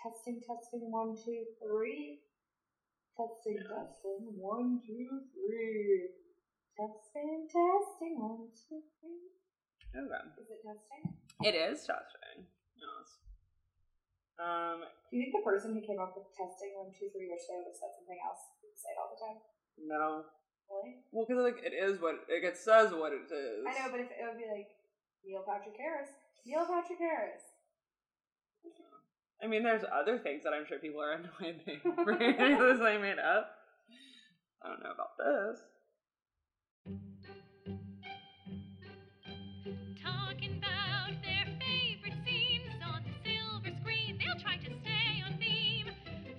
Testing, testing, one, two, three. Testing, testing, one, two, three. Testing, testing, one, two, three. Okay. Is it testing? It is testing. Yes. Um, Do you think the person who came up with testing, one, two, three, wish they would have said something else? Say it all the time. no. Really? Well, because like it is what it, it says what it is. I know, but if it would be like Neil Patrick Harris, Neil Patrick Harris. I mean, there's other things that I'm sure people are annoyed they this I made up. I don't know about this. Talking about their favorite scenes on the silver screen. They'll try to stay on theme.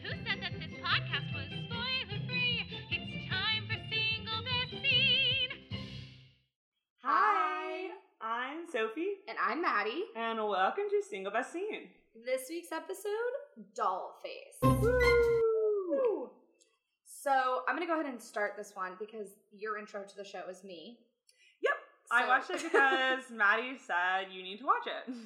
Who said that this podcast was spoiler free? It's time for Single Best Scene. Hi, I'm Sophie, And I'm Maddie. and welcome to Single Best Scene. This week's episode, Dollface. Woo! So I'm gonna go ahead and start this one because your intro to the show is me. Yep, I watched it because Maddie said you need to watch it.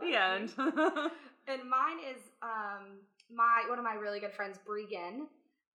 The end. And mine is um my one of my really good friends, Bregan,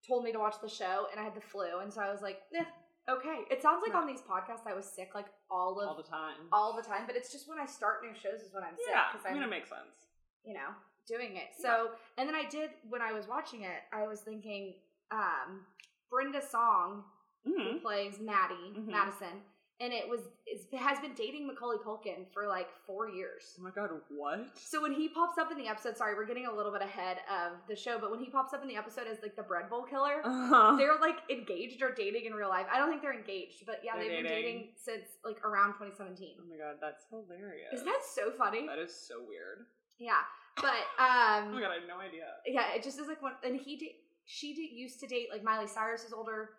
told me to watch the show, and I had the flu, and so I was like, eh, okay. It sounds like on these podcasts I was sick like all of All the time. all the time, but it's just when I start new shows is when I'm sick yeah, because I'm I'm gonna make sense. You know doing it. So and then I did when I was watching it, I was thinking um Brenda Song hmm who plays Maddie Mhm. Madison, and it was is, has been dating Macaulay Culkin for like four years. Oh my god, what? So when he pops up in the episode, sorry, we're getting a little bit ahead of the show, but when he pops up in the episode as like the bread bowl killer, Uh-huh. they're like engaged or dating in real life. I don't think they're engaged, but yeah, They're they've been dating. dating since like around 2017. Oh my god, that's hilarious. Isn't that so funny? That is so weird. Yeah, but Oh um, my god, I had no idea. yeah, it just is like one, and he date, she date, used to date like Miley Cyrus's older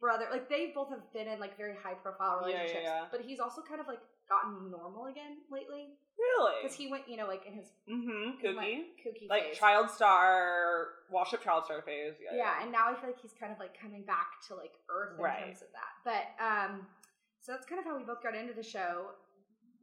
brother. Like they both have been in like very high profile Yeah, yeah, relationships, yeah. but he's also kind of like gotten normal again lately Really? because he went, you know, like in his mm-hmm. Kooky. kooky Like phase. child star, wash up child star phase. Yeah. yeah, and now I feel like he's kind of like coming back to like earth in Right. terms of that. But um, so that's kind of how we both got into the show.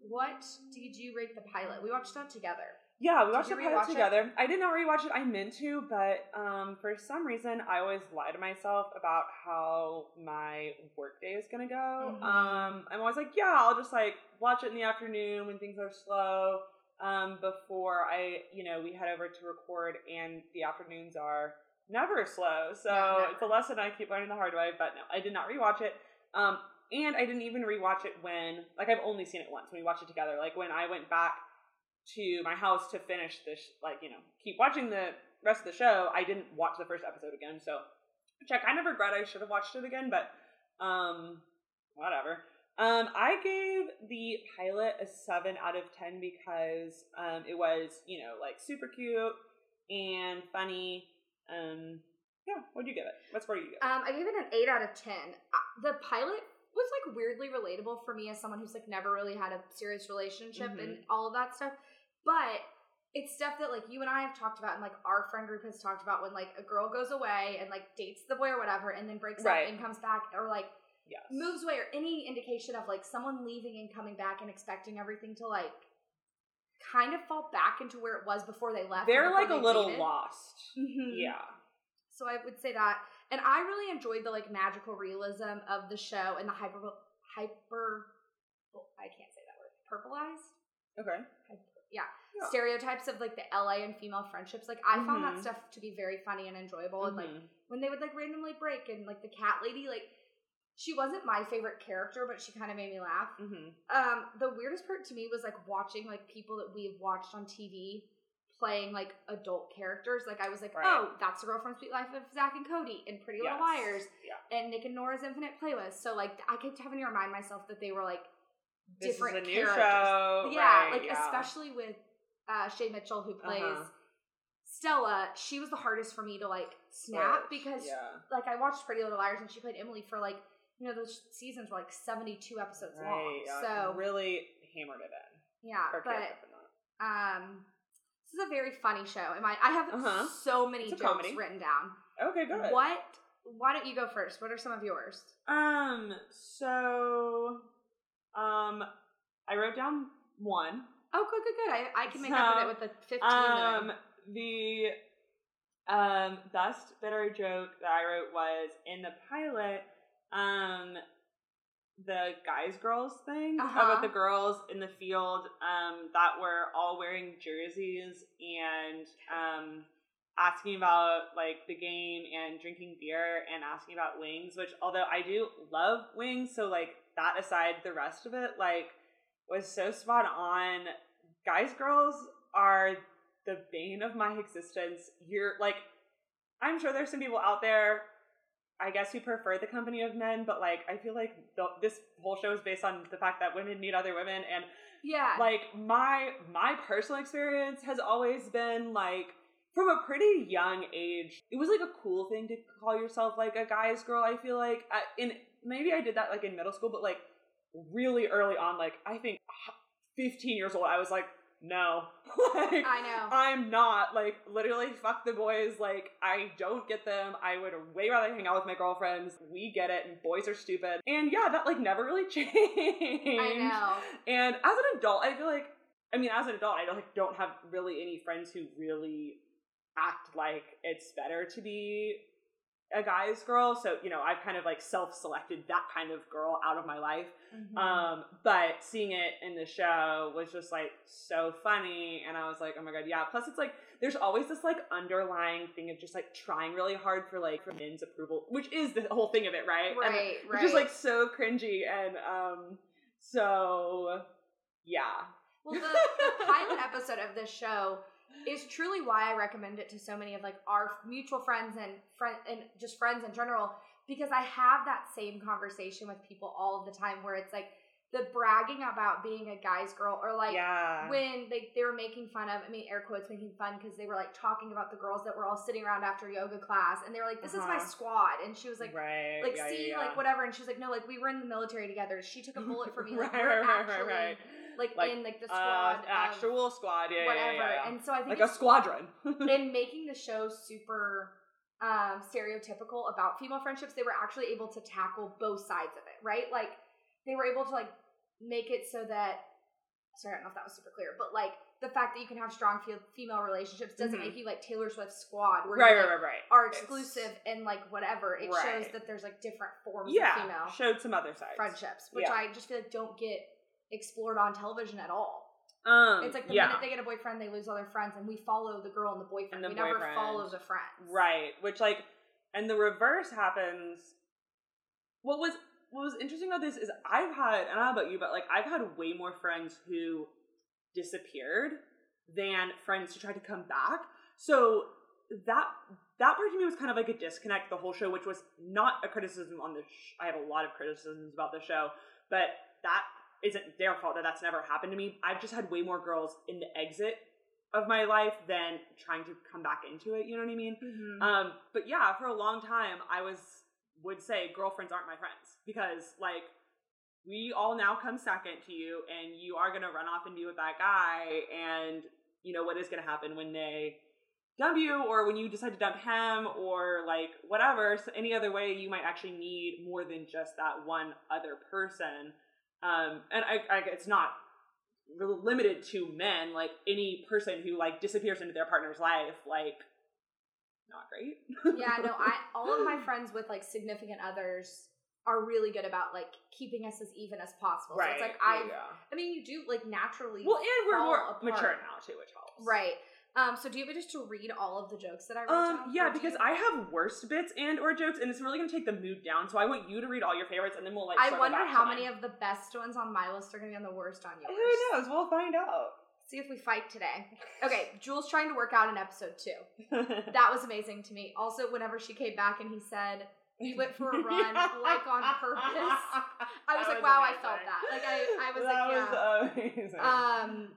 What did you rate the pilot? We watched that together. Yeah, we watched the pilot rewatch it? together. I did not rewatch it. I meant to, but um, for some reason, I always lie to myself about how my workday is gonna go. Mhm. Um, I'm always like, yeah, I'll just like watch it in the afternoon when things are slow. Um, before I, you know, we head over to record, and the afternoons are never slow. So No, it's a lesson I keep learning the hard way. But no, I did not rewatch it. Um, and I didn't even rewatch it when, like, I've only seen it once when we watched it together. Like when I went back to my house to finish this, like, you know, keep watching the rest of the show, I didn't watch the first episode again. So, which I kind of regret I should have watched it again, but, um, whatever. Um, I gave the pilot a 7 out of 10 because, um, it was, you know, like super cute and funny. Um, yeah, what'd you give it? What score did you give? Um, I gave it an eight out of ten. Uh, The pilot was like weirdly relatable for me as someone who's like never really had a serious relationship and all of that stuff. But it's stuff that like you and I have talked about, and like our friend group has talked about when like a girl goes away and like dates the boy or whatever, and then breaks Right. up and comes back, or like yes. moves away, or any indication of like someone leaving and coming back and expecting everything to like kind of fall back into where it was before they left. They're like a little dated. lost. Mhm. Yeah. So I would say that, and I really enjoyed the like magical realism of the show and the hyper hyper. I can't say that word. Purpleized. Okay. Hyper, yeah. Yeah. Stereotypes of like the LA and female friendships. Like I found that Mhm. stuff to be very funny and enjoyable. And like Mhm. when they would like randomly break and like the cat lady, like she wasn't my favorite character, but she kind of made me laugh. Mhm. Um, the weirdest part to me was like watching like people that we've watched on TV playing like adult characters. Like I was like, Right. oh, that's the girl from Suite Life of Zack and Cody and Pretty Little Liars Yeah. and Nick and Nora's Infinite Playlist. So like I kept having to remind myself that they were like This different is a new characters. show. Yeah, right, like yeah. especially with uh Shay Mitchell who plays Uh-huh. Stella, she was the hardest for me to like snap Switch, because yeah. like I watched Pretty Little Liars and she played Emily for like you know those seasons were like 72 episodes long. Yeah, So really hammered it in. yeah, Or but character for that. um this is a very funny show. Am I I have Uh-huh. so many jokes comedy. written down. Okay, good. What why don't you go first? What are some of yours? Um. So, um, I wrote down one. Oh, good, good, good. I, I can make up with it with the 15 Um, the um best bitter joke that I wrote was in the pilot, um the guys girls thing Uh-huh. about the girls in the field um that were all wearing jerseys and um asking about like the game and drinking beer and asking about wings which although I do love wings so like that aside the rest of it like was so spot on guys girls are the bane of my existence you're like I'm sure there's some people out there I guess who prefer the company of men, but like I feel like the, this whole show is based on the fact that women need other women, and Yeah. like my my personal experience has always been like from a pretty young age. It was like a cool thing to call yourself like a guy's girl. I feel like I, in maybe I did that like in middle school, but like really early on, like I think 15 years old, I was like, no, like I know. I'm not like literally fuck the boys. Like I don't get them. I would way rather hang out with my girlfriends. We get it, and boys are stupid. And yeah, that like never really changed. I know. And as an adult, I feel like I mean, as an adult, I don't like don't have really any friends who really act like it's better to be a guy's girl. So you know, I've kind of like self-selected that kind of girl out of my life. Mhm. Um, but seeing it in the show was just like so funny, and I was like, oh my god, yeah. Plus, it's like there's always this like underlying thing of just like trying really hard for like for men's approval, which is the whole thing of it, right? And right, it's right. just like so cringy, and um, so yeah, Well, the, the pilot episode of this show is truly why I recommend it to so many of like our mutual friends and friend and just friends in general because I have that same conversation with people all the time where it's like the bragging about being a guy's girl or like yeah, when they, they were making fun of, I mean, air quotes making fun because they were like talking about the girls that were all sitting around after yoga class and they were like, this is my Uh-huh. squad. And she was like, right, like yeah, see yeah, like whatever and she was like no like we were in the military together she took a bullet for me like right, right, right, right, right. Like, Like, in like the Uh, squad of actual squad, yeah, yeah, whatever yeah, yeah. and so i think like a it's squadron. in making the show super um stereotypical about female friendships they were actually able to tackle both sides of it right like they were able to like make it so that sorry i don't know if that was super clear but like the fact that you can have strong fe- female relationships doesn't Mhm. make you like taylor swift squad where right, you right, like, right, right. are It's- exclusive and like whatever it shows that there's like different forms Yeah, of female showed some other sides. friendships, which Yeah. I just feel like don't get explored on television at all. Um, It's like the yeah. minute they get a boyfriend, they lose all their friends, and we follow the girl and the boyfriend. And the we never follow the friends. Right. Which like and the reverse happens what was what was interesting about this is I've had and I don't know about you, but like I've had way more friends who disappeared than friends who tried to come back. So that that part to me was kind of like a disconnect the whole show, which was not a criticism on the. Sh- I have a lot of criticisms about the show, but that isn't their fault that that's never happened to me. I've just had way more girls in the exit of my life than trying to come back into it. You know what I mean? Mhm. Um, but yeah, for a long time, I was would say girlfriends aren't my friends because like we all now come second to you, and you are gonna run off and be with that guy, and you know what is gonna happen when they dump you, or when you decide to dump him, or like whatever. So any other way, you might actually need more than just that one other person. Um, and I, I it's not really limited to men. Like any person who like disappears into their partner's life, like not great. yeah, no, I all of my friends with like significant others are really good about like keeping us as even as possible. Right. So it's like I, yeah. I mean, you do like naturally. Well, and we're more apart. mature now too, which helps. right. Um, so do you want me just to read all of the jokes that I wrote Um, down? yeah, because you? I have worst bits and or jokes, and it's really gonna take the mood down. So I want you to read all your favorites, and then we'll like. I wonder how many of the best ones on my list are going to be on the worst on yours. Who knows? We'll find out. See if we fight today. Okay, Jules trying to work out in episode two. That was amazing to me. Also, whenever she came back and he said he went for a run, like on purpose. I was That like, wow, I felt that. Like I, I was that like, yeah. was amazing. Um,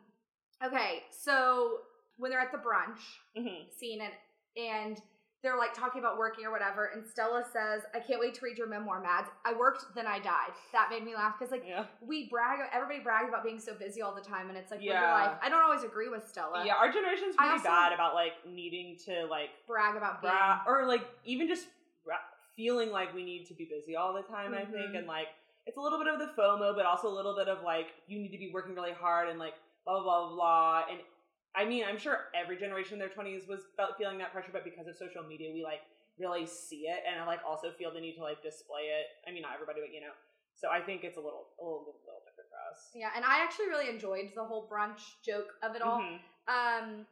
okay, so when they're at the brunch Mhm. scene and and they're like talking about working or whatever, and Stella says, "I can't wait to read your memoir, Mads. I worked, then I died." That made me laugh because like yeah, we brag, everybody brags about being so busy all the time, and it's like Yeah. life. I don't always agree with Stella. yeah. Our generation's pretty also- bad about like needing to like brag about being. bra- or like even just feeling like we need to be busy all the time. I think, Mhm. and like it's a little bit of the FOMO, but also a little bit of like you need to be working really hard and like blah blah blah blah. blah. And I mean, I'm sure every generation in their 20s was felt feeling that pressure, but because of social media, we like really see it, and I like also feel the need to like display it. I mean, not everybody, but you know. So I think it's a little, a little, little different for us. Yeah, and I actually really enjoyed the whole brunch joke of it all. Mhm. Um,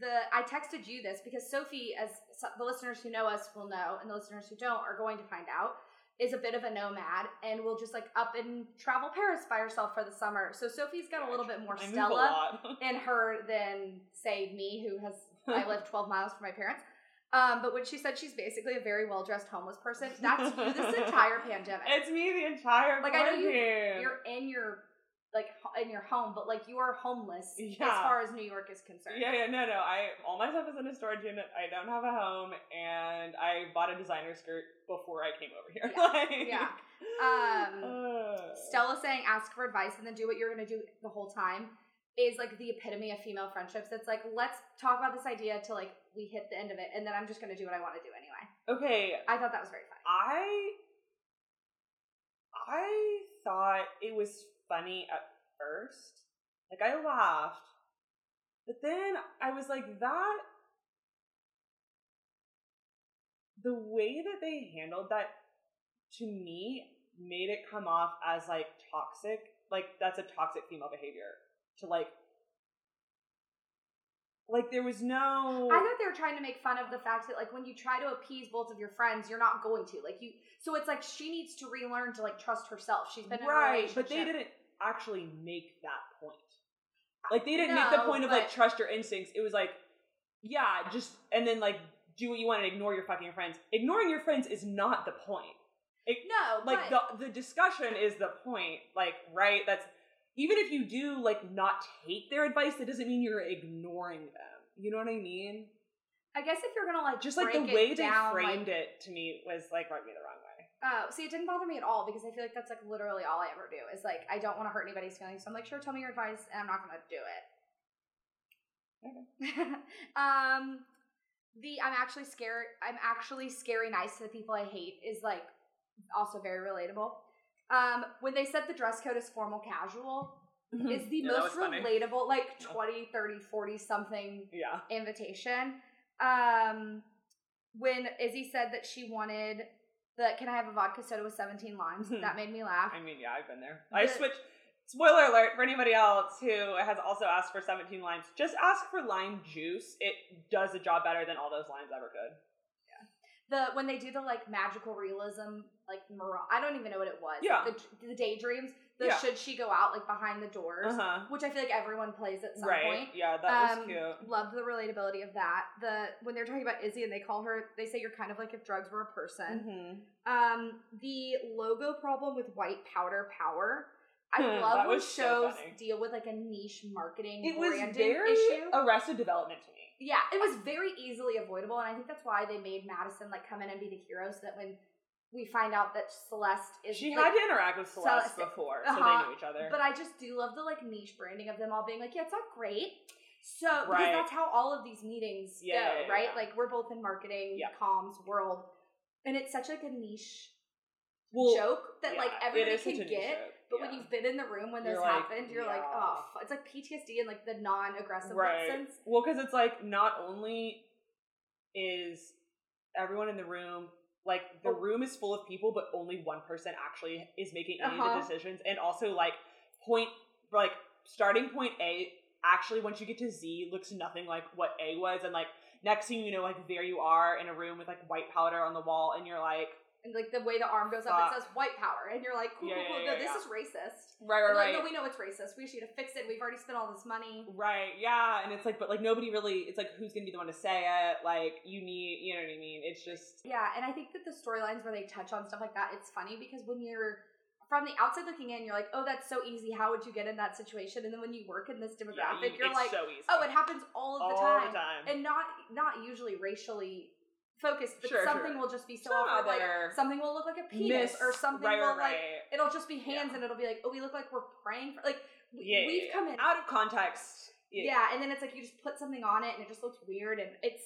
the I texted you this because Sophie, as the listeners who know us will know, and the listeners who don't are going to find out, is a bit of a nomad and will just like up and travel Paris by herself for the summer. So Sophie's got a little bit more I Stella in her than say me, who has I live 12 miles from my parents. Um, but when she said she's basically a very well dressed homeless person, that's you this entire pandemic. It's me the entire Like, I know you- quarantine. You're in your like in your home, but like you are homeless as far as New York is concerned. Yeah, yeah, no, no. I all my stuff is in a storage unit. I don't have a home, and I bought a designer skirt before I came over here. Yeah, Like, yeah. Um, uh, Stella saying ask for advice and then do what you're gonna do the whole time is like the epitome of female friendships. It's like let's talk about this idea till like we hit the end of it, and then I'm just gonna do what I want to do anyway. okay, I thought that was very funny. I I thought it was funny at first. Like I laughed. But then I was like that the way that they handled that to me made it come off as like toxic. Like that's a toxic female behavior to like like there was no I thought they were trying to make fun of the fact that like when you try to appease both of your friends, you're not going to like you. So it's like she needs to relearn to like trust herself. She's been right, but they didn't actually make that point. Like they didn't make the point of like trust your instincts. It was like, yeah, just and then like do what you want and ignore your fucking friends. Ignoring your friends is not the point. No, Like but, the the discussion is the point. Like right, that's even if you do like not take their advice, that doesn't mean you're ignoring them. You know what I mean? I guess if you're gonna like Just like the it way they down, framed like, it to me was like rubbed me the wrong way. Oh, see, it didn't bother me at all because I feel like that's like literally all I ever do is like I don't want to hurt anybody's feelings. So I'm like, sure, tell me your advice, and I'm not gonna do it. Okay. um, the I'm actually scared. I'm actually scary nice to the people I hate is like also very relatable. Um, when they said the dress code is formal casual, is the Yeah, most was funny. relatable like 20, 30, 40 something Yeah. invitation. Um, when Izzy said that she wanted the "Can I have a vodka soda with 17 limes?" Hmm. that made me laugh. I mean, yeah, I've been there. I The- switched. Spoiler alert for anybody else who has also asked for 17 limes. Just ask for lime juice. It does a job better than all those limes ever could. Yeah. The when they do the like magical realism, like mirage, I don't even know what it was. Yeah. Like, the, the daydreams. The Yeah. should she go out like behind the doors, Uh huh. which I feel like everyone plays at some Right. point. Yeah, that um, was cute. Love the relatability of that. The when they're talking about Izzy and they call her, they say you're kind of like if drugs were a person. Mhm. Um, the logo problem with white powder power. I Hmm, love when was so shows deal with like a niche marketing It was very issue. Arrested Development to me. yeah, it was very easily avoidable, and I think that's why they made Madison like come in and be the hero, so that when we find out that Celeste is She like, had to interact with Celeste Celeste- before, so uh-huh, they knew each other. But I just do love the like niche branding of them all being like, yeah, it's not great. So because that's how all of these meetings Yeah, go, yeah, yeah, right? Like we're both in marketing, comms world, and it's such like a niche well, joke that like everybody can get. But when you've been in the room when this like, happened, you're like, oh, it's like PTSD and like the non-aggressive right. sense. Well, because it's like not only is everyone in the room like the room is full of people, but only one person actually is making any of Uh-huh. the decisions, and also like point like starting point A actually once you get to Z looks nothing like what A was, and like next thing you know, like there you are in a room with like white powder on the wall, and you're like, And like the way the arm goes up, it says white power, and you're like, cool, Yeah, cool, cool. yeah, no, this yeah. is racist. right, right, like, right. no, we know it's racist. We to fix it. We've already spent all this money. Right, yeah, and it's like, but like nobody really. It's like, who's gonna be the one to say it? Like, you need, you know what I mean? It's just, Yeah, and I think that the storylines where they touch on stuff like that, it's funny because when you're from the outside looking in, you're like, oh, that's so easy. How would you get in that situation? And then when you work in this yeah, demographic, you, you're like, so oh, it happens all of the all time. the time. and not not usually racially focused, but Sure, something sure. will just be so Some awkward, like something will look like a penis Miss- or something right, will right, like it'll just be hands Yeah. and it'll be like, oh, we look like we're praying for like yeah, we've yeah, come in out of context. yeah. and then it's like you just put something on it and it just looks weird and it's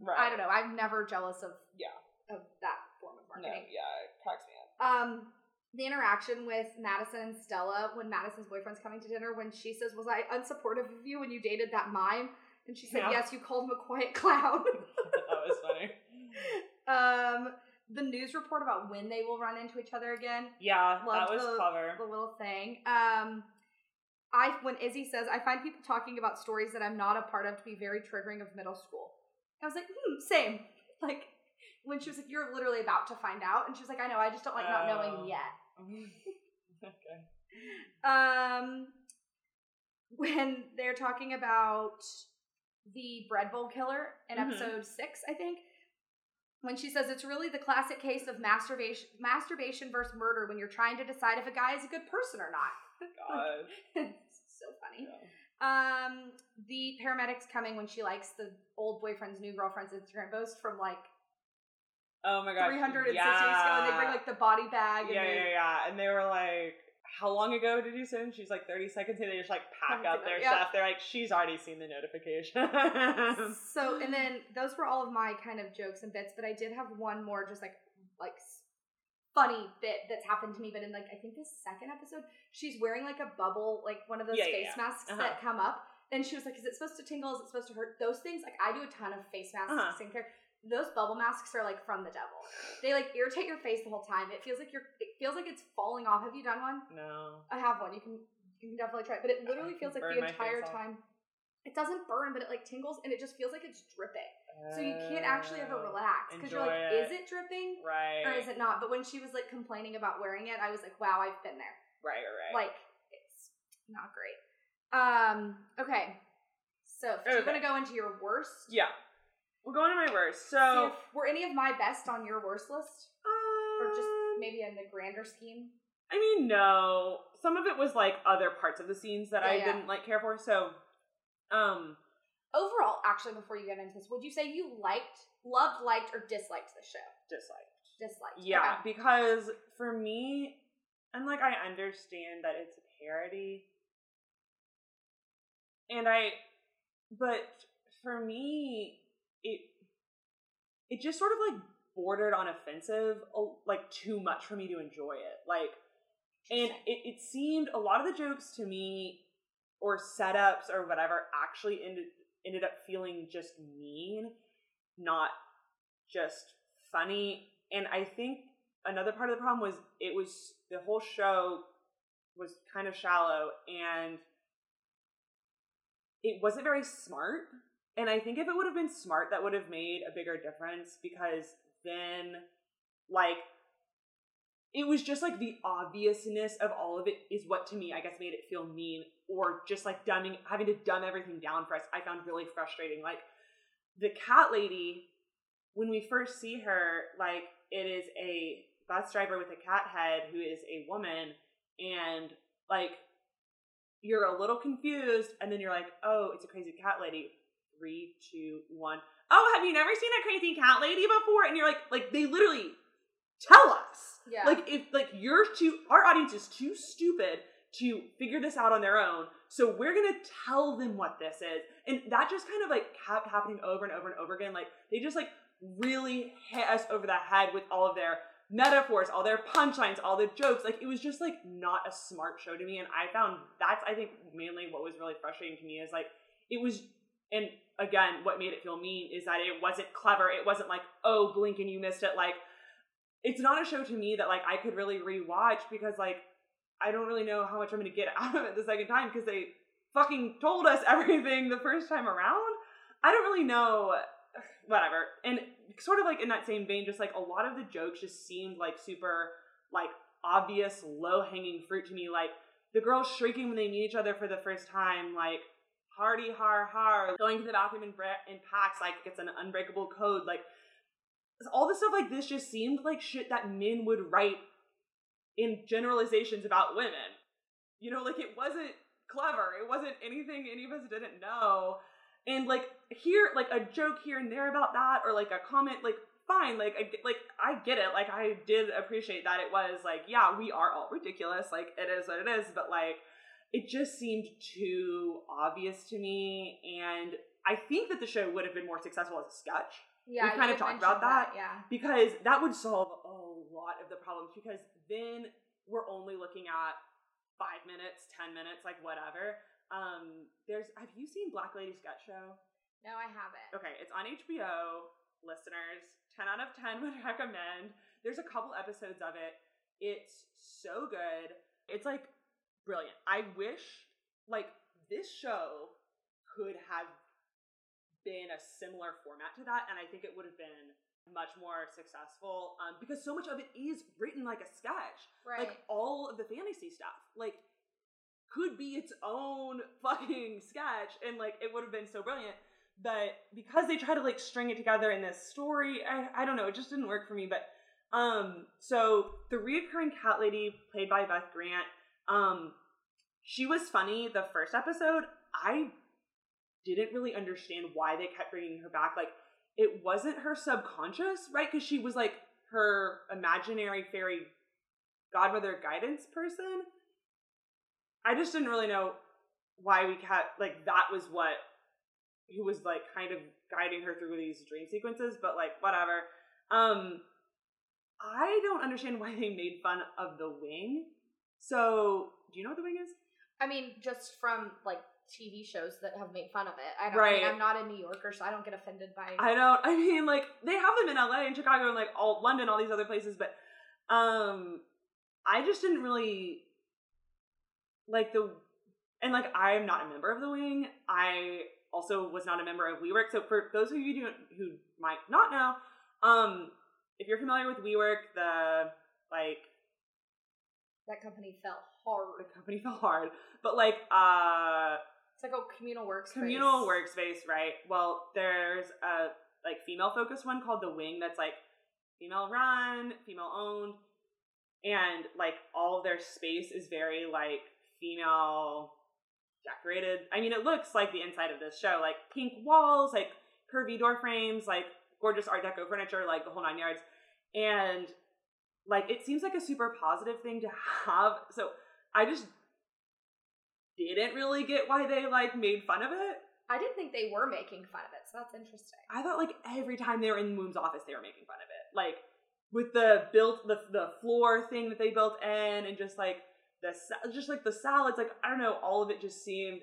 right. I don't know, I'm never jealous of Yeah. of that form of No, marketing. yeah, it cracks me up. Um, the interaction with Madison and Stella when Madison's boyfriend's coming to dinner when she says, Was I unsupportive of you when you dated that mime? And she said. Yes, you called him a quiet clown. That was funny. um, the news report about when they will run into each other again, Yeah, that was the- clever. the little thing. Um, I when Izzy says, I find people talking about stories that I'm not a part of to be very triggering of middle school. I was like, hmm, same. Like when she was like, You're literally about to find out, and she was like, I know, I just don't like not Oh. knowing yet. okay. Um, when they're talking about the bread bowl killer in Mhm. episode six, I think, when she says it's really the classic case of masturbation, masturbation versus murder when you're trying to decide if a guy is a good person or not. God. so funny. Yeah. Um, the paramedics coming when she likes the old boyfriend's new girlfriend's Instagram post from like Oh my god. 360 yeah. ago, and they bring like the body bag. And yeah, they, yeah, yeah. And they were like, how long ago did you send? She's like 30 seconds and They just like pack up their yeah. stuff. They're like, she's already seen the notification. So, and then those were all of my kind of jokes and bits, but I did have one more just like like funny bit that's happened to me. But in like I think the second episode, she's wearing like a bubble, like one of those Yeah, yeah, face yeah. masks Uh-huh. that come up, and she was like, "Is it supposed to tingle? Is it supposed to hurt?" Those things, like I do a ton of face masks Uh-huh. skincare. Those bubble masks are like from the devil. They like irritate your face the whole time. It feels like you're. It feels like it's falling off. Have you done one? no. I have one. You can you can definitely try it, but it literally feels like the entire time. It doesn't burn, but it like tingles, and it just feels like it's dripping. So you can't actually ever Oh, relax because you're like, enjoy is it dripping Right. or is it not? But when she was like complaining about wearing it, I was like, wow, I've been there. Right, right. Like it's not great. Um. Okay. So do you Okay. want to go into your worst? yeah. We'll go into my worst. So, were any of my best on your worst list, or just um, maybe in the grander scheme? I mean, no. Some of it was like other parts of the scenes that Yeah, I yeah. didn't like care for. So, um, Overall, actually, before you get into this, would you say you liked, loved, liked, or disliked the show? disliked. Disliked. Yeah, Okay. because for me, and like I understand that it's a parody, and I, but for me, it it just sort of like bordered on offensive, like too much for me to enjoy it. Like, and it, it seemed a lot of the jokes to me or setups or whatever actually ended ended up feeling just mean, not just funny. And I think another part of the problem was it was the whole show was kind of shallow and it wasn't very smart. And I think if it would have been smart, that would have made a bigger difference because then, like, it was just like the obviousness of all of it is what to me, I guess, made it feel mean or just like dumbing, having to dumb everything down for us. I found really frustrating. Like, the cat lady, when we first see her, like, it is a bus driver with a cat head who is a woman, and like, you're a little confused, and then you're like, oh, it's a crazy cat lady. Three, two, one. Oh, have you never seen a crazy cat lady before? And you're like, like they literally tell us. Yeah. Like if like you're too our audience is too stupid to figure this out on their own. So we're gonna tell them what this is. And that just kind of like kept happening over and over and over again. Like they just like really hit us over the head with all of their metaphors, all their punchlines, all the jokes. Like it was just like not a smart show to me. And I found that's I think mainly what was really frustrating to me is like it was and again, what made it feel mean is that it wasn't clever. It wasn't like, oh, blink and you missed it. Like, it's not a show to me that like I could really rewatch because like I don't really know how much I'm gonna get out of it the second time because they fucking told us everything the first time around. I don't really know. Whatever. And sort of like in that same vein, just like a lot of the jokes just seemed like super like obvious low hanging fruit to me. Like the girls shrieking when they meet each other for the first time, like hardy har har, going to the bathroom in, in packs like it's an unbreakable code, like all the stuff like this just seemed like shit that men would write in generalizations about women. You know, like it wasn't clever. It wasn't anything any of us didn't know. And like here, like a joke here and there about that, or like a comment, like fine, like I like I get it. Like I did appreciate that it was like, yeah, we are all ridiculous. Like it is what it is. But like it just seemed too obvious to me, and I think that the show would have been more successful as a sketch yeah, we've kind of talked about mentioned that. Yeah. because that would solve a lot of the problems because then we're only looking at five minutes, ten minutes, like whatever. Um, there's have you seen Black Lady Sketch Show? No, I haven't. Okay, it's on HBO. Listeners, 10 out of 10 would recommend. There's a couple episodes of it. It's so good. It's like brilliant. I wish like this show could have been a similar format to that, and I think it would have been much more successful um, because so much of it is written like a sketch. Right. Like all of the fantasy stuff, like could be its own fucking sketch, and like it would have been so brilliant. But because they try to like string it together in this story, I, I don't know, it just didn't work for me. But um, so the reoccurring cat lady played by Beth Grant, um, she was funny the first episode. I didn't really understand why they kept bringing her back. Like it wasn't her subconscious, right? Because she was like her imaginary fairy godmother guidance person. I just didn't really know why we kept like that was what who was like kind of guiding her through these dream sequences, but like whatever. Um I don't understand why they made fun of the wing. So, do you know what the wing is? I mean, just from like TV shows that have made fun of it. I don't. Right. I mean, I'm not a New Yorker, so I don't get offended by. I don't. I mean, like they have them in LA and Chicago and like all London, all these other places, but um, I just didn't really like the and like I am not a member of the wing. I also was not a member of WeWork. So for those of you who, who might not know, um, if you're familiar with WeWork, the like that company fell hard. the company fell hard, but like uh It's like a communal workspace. communal workspace, right? Well, there's a like female focused one called the Wing that's like female run, female owned, and like all of their space is very like female decorated. I mean, it looks like the inside of this show, like pink walls, like curvy door frames, like gorgeous Art Deco furniture, like the whole nine yards, and like it seems like a super positive thing to have. So I just didn't really get why they like made fun of it. I didn't think they were making fun of it, so that's interesting. I thought like every time they were in Woom's office, they were making fun of it. Like with the built the the floor thing that they built in, and just like the just like the salads. Like I don't know, all of it just seemed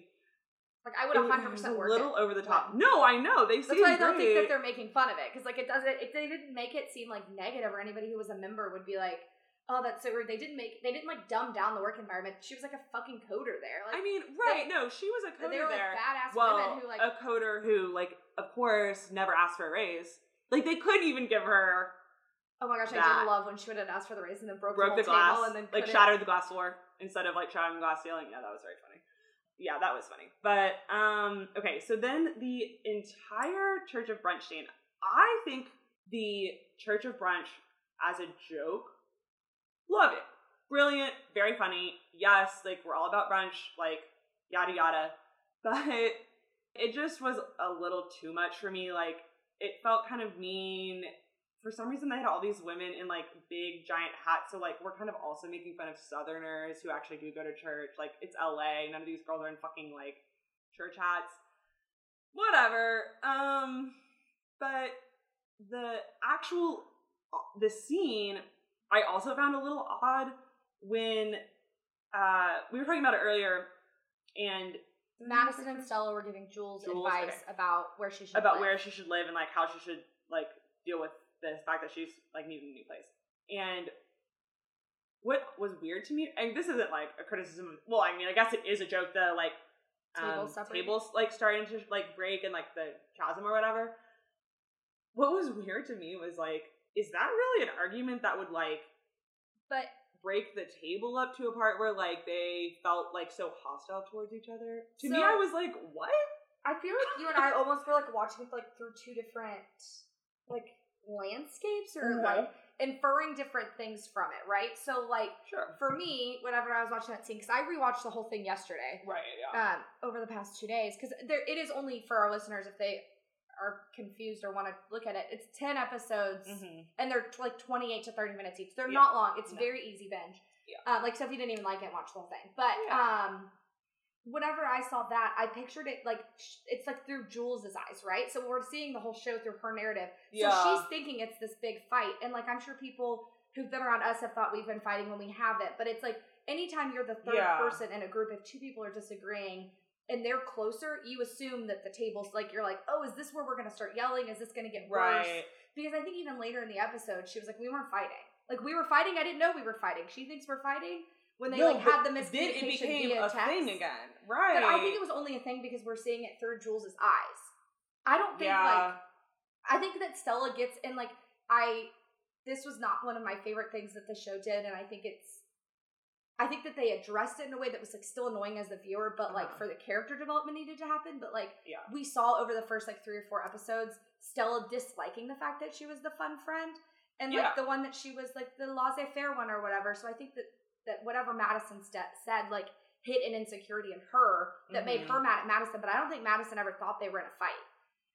Like I would 100 percent work. a little it. over the top. No, I know they That's seem why I don't think that they're making fun of it because like it doesn't. If they didn't make it seem like negative or anybody who was a member would be like, oh, that's so weird. They didn't make. They didn't like dumb down the work environment. She was like a fucking coder there. Like I mean, right? no, she was a coder they were like there. badass well, women who like a coder who, like, of course, never asked for a raise. Like they couldn't even give her Oh my gosh, I that. did love when she would have asked for the raise and then broke, broke the, the glass, and then like shattered the glass floor instead of like shattering the glass ceiling. Yeah, that was very funny. Yeah, that was funny. But um, okay, so then the entire Church of Brunch scene. I think the Church of Brunch as a joke, love it, brilliant, very funny. Yes, like we're all about brunch, like yada yada. But it just was a little too much for me. Like it felt kind of mean for some reason they had all these women in like big giant hats. So like we're kind of also making fun of southerners who actually do go to church. Like it's la none of these girls are in fucking like church hats. Whatever. Um but the actual the scene i also found a little odd when uh we were talking about it earlier and Madison and Stella were giving Jules, Jules, advice okay. about where she should about live. where she should live and like how she should like deal with the fact that she's like needing a new place. And what was weird to me, and this isn't like a criticism. Well, I mean, I guess it is a joke. The like um, Tables tables like starting to like break and like the chasm or whatever. What was weird to me was like, is that really an argument that would like but break the table up to a part where like they felt like so hostile towards each other? To me, I was like, what? I feel like you and I almost were like watching it like through two different like landscapes or like inferring different things from it, right? So like Sure. for me, whenever I was watching that scene, because I rewatched the whole thing yesterday, Right. Yeah. um, over the past two days, because there it is only for our listeners if they are confused or want to look at it. It's ten episodes, Mhm. and they're t- like twenty eight to thirty minutes each. They're Yeah. not long. It's No. very easy binge. Yeah. Uh, like you didn't even like it watch the whole thing, but Yeah. um. Whenever I saw that, I pictured it like it's like through Jules's eyes, right? So we're seeing the whole show through her narrative. Yeah. So she's thinking it's this big fight, and like I'm sure people who've been around us have thought we've been fighting when we haven't. But it's like anytime you're the third Yeah. person in a group, if two people are disagreeing and they're closer, you assume that the table's like you're like, oh, is this where we're gonna start yelling? Is this gonna get worse? Right. Because I think even later in the episode, she was like, we weren't fighting. Like we were fighting. I didn't know we were fighting. She thinks we're fighting when they No, like had the then miscommunication it became via a text. thing again. Right. But I think it was only a thing because we're seeing it through Jules's eyes. I don't think yeah. like I think that Stella gets and like I this was not one of my favorite things that the show did, and I think it's I think that they addressed it in a way that was like still annoying as the viewer, but like Uh-huh. for the character development needed to happen. But like Yeah. we saw over the first like three or four episodes, Stella disliking the fact that she was the fun friend. And like Yeah. the one that she was like the laissez faire one or whatever. So I think that that whatever Madison st- said like hit an insecurity in her that made Mhm. her mad at Madison, but I don't think Madison ever thought they were in a fight.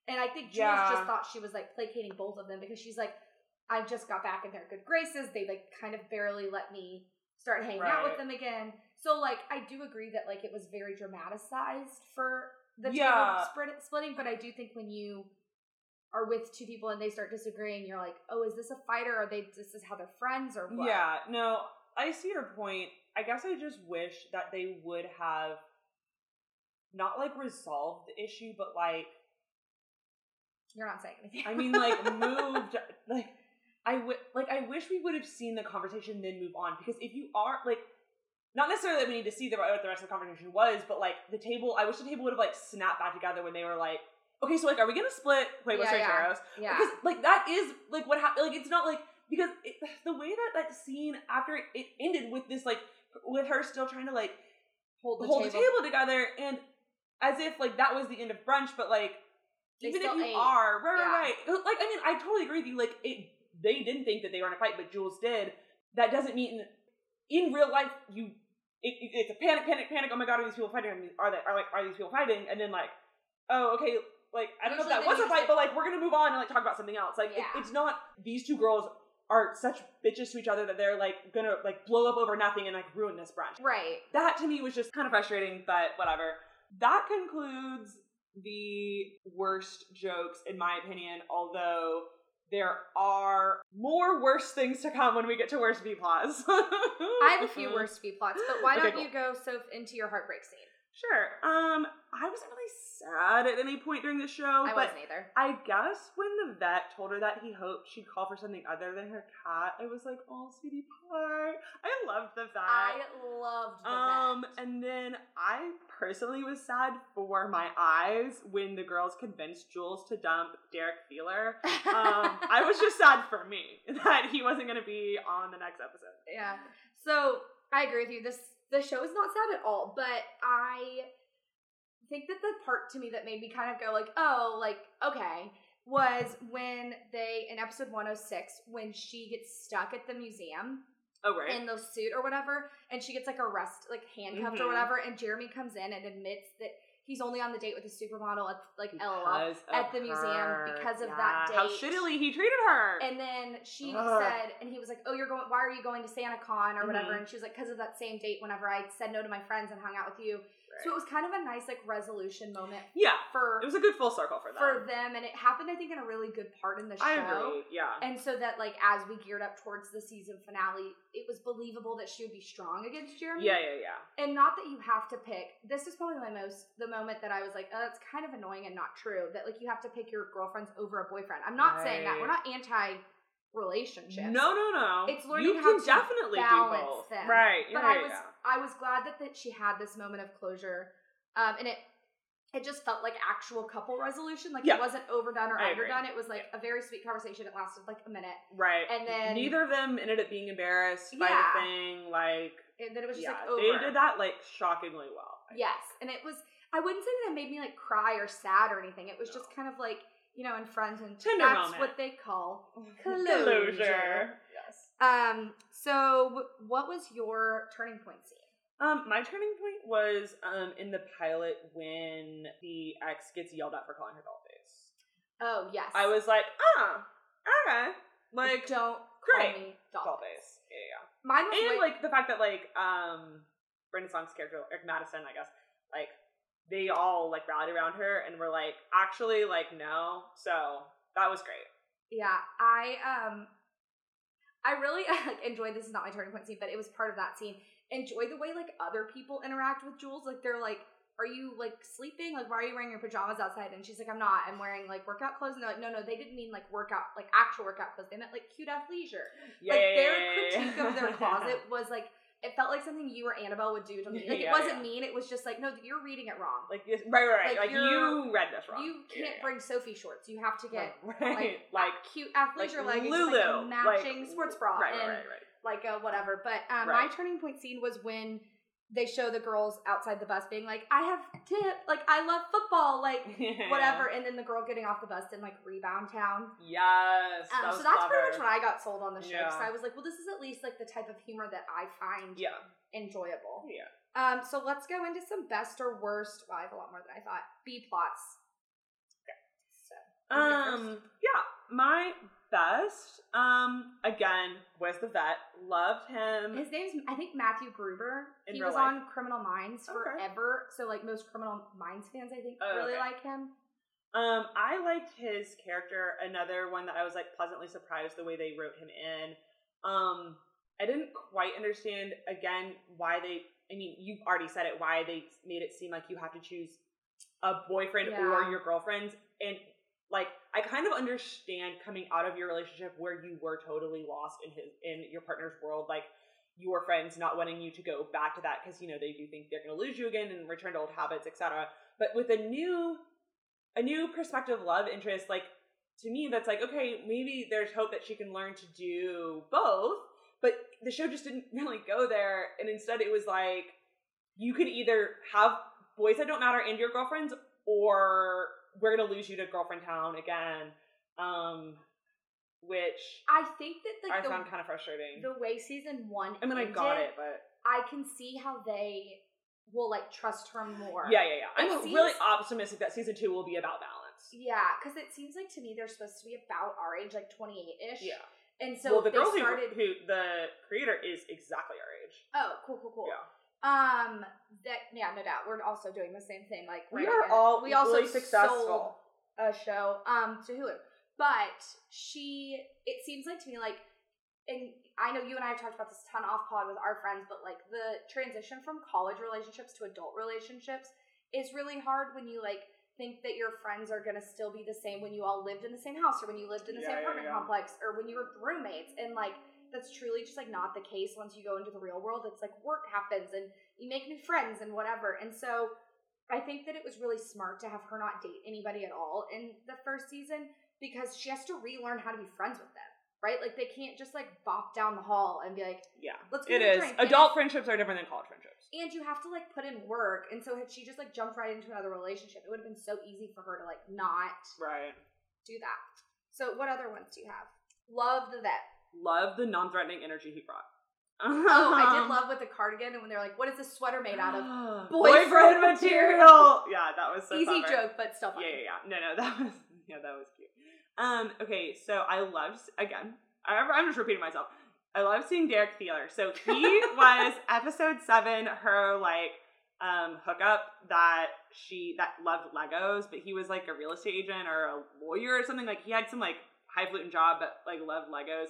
And I think Jules Yeah. just thought she was like placating both of them because she's like, I just got back in their good graces. They like kind of barely let me start hanging out with them again. So like I do agree that like it was very dramatized for the Yeah. table splitting, but I do think when you are with two people and they start disagreeing, you're like, oh, is this a fighter? are they? This is how they're friends or what? Yeah, no, I see your point. I guess I just wish that they would have not like resolved the issue, but like You're not saying anything. I mean like moved like I would like I wish we would have seen the conversation then move on because if you are like not necessarily that we need to see the, what the rest of the conversation was, but like the table, I wish the table would have like snapped back together when they were like, okay, so like, are we gonna split Huevos Yeah, yeah. Rancheros? yeah. Because like that is like what happened. Like it's not like because it, the way that that scene after it, ended with this like with her still trying to like hold the hold table. the table together and as if like that was the end of brunch, but like They even if you ate. are right, Yeah. right, right, like I mean, I totally agree with you. Like it, they didn't think that they were in a fight, but Jules did. That doesn't mean in real life you. It, it- it's a panic, panic, panic. Oh my god, are these people fighting? Are they? Are like? Are these people fighting? And then like, oh okay, like I don't know if that was a fight, like- but like we're gonna move on and like talk about something else. Like it, it's not these two girls are such bitches to each other that they're like gonna like blow up over nothing and like ruin this brunch Right. that to me was just kind of frustrating, but whatever. That concludes the worst jokes, in my opinion, although there are more worse things to come when we get to worst B plots. I have a few worst B plots, but why Okay, don't cool. you go Soph into your heartbreak scene? Sure. Um, I wasn't really sad at any point during the show, I but wasn't either. I guess when the vet told her that he hoped she'd call for something other than her cat, I was like, oh, sweetie pie. I loved the vet. I loved the Um, vet. and then I personally was sad for my eyes when the girls convinced Jules to dump Derek Feeler. Um, I was just sad for me that he wasn't going to be on the next episode. Yeah. So I agree with you. This the show is not sad at all, but I think that the part to me that made me kind of go like, oh, like okay, was when they in episode 106 when she gets stuck at the museum Oh, right. in the suit or whatever, and she gets like arrested, like handcuffed or Mhm. whatever, and Jeremy comes in and admits that he's only on the date with a supermodel at like LOL. At the museum because of Yeah, that date. How shittily he treated her. And then she Ugh. said, and he was like, "Oh, you're going? Why are you going to SantaCon or whatever?" Mhm. And she was like, "Because of that same date. Whenever I said no to my friends and hung out with you." So it was kind of a nice like resolution moment yeah, for it was a good full circle for them. for them, and it happened, I think, in a really good part in the show. I agree. Yeah. And so that like as we geared up towards the season finale, it was believable that she would be strong against Jeremy. Yeah, yeah, yeah. And not that you have to pick. This is probably my most the moment that I was like, oh, that's kind of annoying and not true. That like you have to pick your girlfriends over a boyfriend. I'm not saying that. We're not anti relationship. No, no, no. It's learning you how can to definitely do balance both. them. Right. But yeah, I was yeah. I was glad that, that she had this moment of closure. Um and it it just felt like actual couple resolution. Like Yeah. it wasn't overdone or I agree. underdone. It was like a very sweet conversation. It lasted like a minute. Right. And then- neither of them ended up being embarrassed by the thing. Like, And then it was just yeah, like over. they did that like shockingly well. Yes, and it was. I wouldn't say that it made me like cry or sad or anything. It was No. just kind of like you know, in friends and Tender that's moment. what they call Closure. Um. So, what was your turning point scene? Um, my turning point was um in the pilot when the ex gets yelled at for calling her dollface. Oh yes, I was like, ah, okay, like don't call great. me dollface. Yeah, yeah. Mine was and like the fact that like um Brenda Song's character like Madison, I guess, like they all like rallied around her and were like, actually, like no. So that was great. Yeah, I um I really like enjoyed this is not my turning point scene, but it was part of that scene. Enjoy the way like other people interact with Jules. Like they're like, Are you like sleeping? Like why are you wearing your pajamas outside? And she's like, I'm not. I'm wearing like workout clothes. And they're like, No, no, they didn't mean like workout like actual workout clothes. They meant like cute athleisure. Yeah, like yeah, their yeah, critique yeah. of their closet was like it felt like something you or Annabelle would do to me. Like it wasn't yeah. mean, it was just like, no, you're reading it wrong. Like right, right, right. Like, Like, you're- read this wrong. You can't yeah. bring Soffe shorts. You have to get Like, right, like, like, cute athleisure like leggings, Lulu, like, matching sports bra, Right, and right, right, like uh, whatever. But um, my turning point scene was when they show the girls outside the bus being like, "I have tip, like I love football, like right. whatever," and then the girl getting off the bus in like Rebound Town. Yes. Um, that so that's pretty much when I got sold on the show. Yeah. So I was like, "Well, this is at least like the type of humor that I find Yeah. enjoyable." Yeah. Um, so let's go into some best or worst. Well, I have a lot more than I thought. B plots. Okay. So you go first. Um. Yeah. My best. Um. Again, was the vet. Loved him. His name's I think Matthew Gubler. In he was life? on Criminal Minds Okay. forever. So like most Criminal Minds fans, I think Oh, really okay. like him. Um, I liked his character. Another one that I was like pleasantly surprised the way they wrote him in. Um, I didn't quite understand again why they. I mean, you've already said it. Why they made it seem like you have to choose a boyfriend or your girlfriend, and like I kind of understand coming out of your relationship where you were totally lost in his in your partner's world, like your friends not wanting you to go back to that because you know they do think they're going to lose you again and return to old habits, etc. But with a new a new perspective love interest like to me that's like okay maybe there's hope that she can learn to do both but the show just didn't really go there and instead it was like you could either have boys that don't matter and your girlfriends or we're gonna lose you to girlfriend town again um which I think that i the, found kind of frustrating the way season one. i mean i got it but I can see how they will like trust her more. yeah yeah yeah i'm seems- really optimistic that season two will be about balance Yeah, because it seems like to me they're supposed to be about our age, like twenty eight ish. yeah And so well the they girl who, started. who the creator is exactly our age oh, cool, cool, cool. Yeah. Um. That yeah, no doubt. We're also doing the same thing. Like We are all we also successful. a show um to Hulu, but she. It seems like to me like, and I know you and I have talked about this a ton off pod with our friends, but like the transition from college relationships to adult relationships is really hard when you like think that your friends are gonna still be the same when you all lived in the same house or when you lived in the Yeah, same yeah, apartment yeah. complex or when you were roommates and like that's truly just like not the case once you go into the real world it's like work happens and you make new friends and whatever and so i think that it was really smart to have her not date anybody at all in the first season because she has to relearn how to be friends with them right like they can't just like bop down the hall and be like Yeah, let's go it is. drink. And Adult friendships are different than college friendships. and you have to like put in work and so had she just like jumped right into another relationship it would have been so easy for her to like not Right. do that so what other ones do you have love the vet Love the non-threatening energy he brought. oh i did love with the cardigan and when they're like what is this sweater made out of boyfriend, Boyfriend material. yeah, that was so easy clever. joke but still Yeah, funny. yeah, yeah. No, no, that was yeah, that was cute. Um, okay, so I loved again. I, I'm just repeating myself. I love seeing Derek Theler. So he was episode seven. Her like um hookup that she that loved Legos, but he was like a real estate agent or a lawyer or something. Like he had some like highfalutin job, but like loved Legos.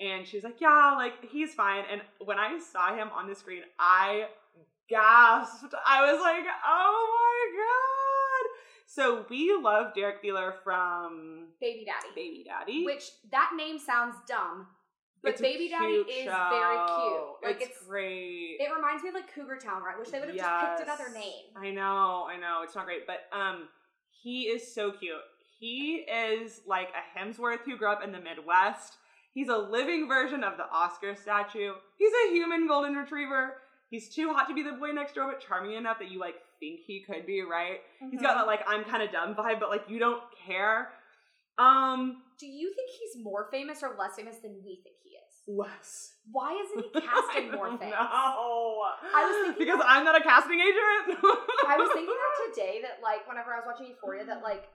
And she's like, "Yeah, like he's fine." And when I saw him on the screen, I gasped. I was like, "Oh my god!" So we love Derek Theler from baby daddy Baby Daddy, which that name sounds dumb but It's baby daddy is show. very cute like it's, it's, great. it reminds me of like cougar town right Which they would have just picked another name I know, I know, it's not great, but um, he is so cute. He is like a Hemsworth who grew up in the Midwest. He's a living version of the Oscar statue. He's a human golden retriever. He's too hot to be the boy next door, but charming enough that you like think he could be, right? He's got that like I'm kind of dumb vibe, but like you don't care. Um, do you think he's more famous or less famous than we think he is less. why isn't he casting more things No, I was thinking because that- I'm not a casting agent. I was thinking that today that like whenever I was watching Euphoria that like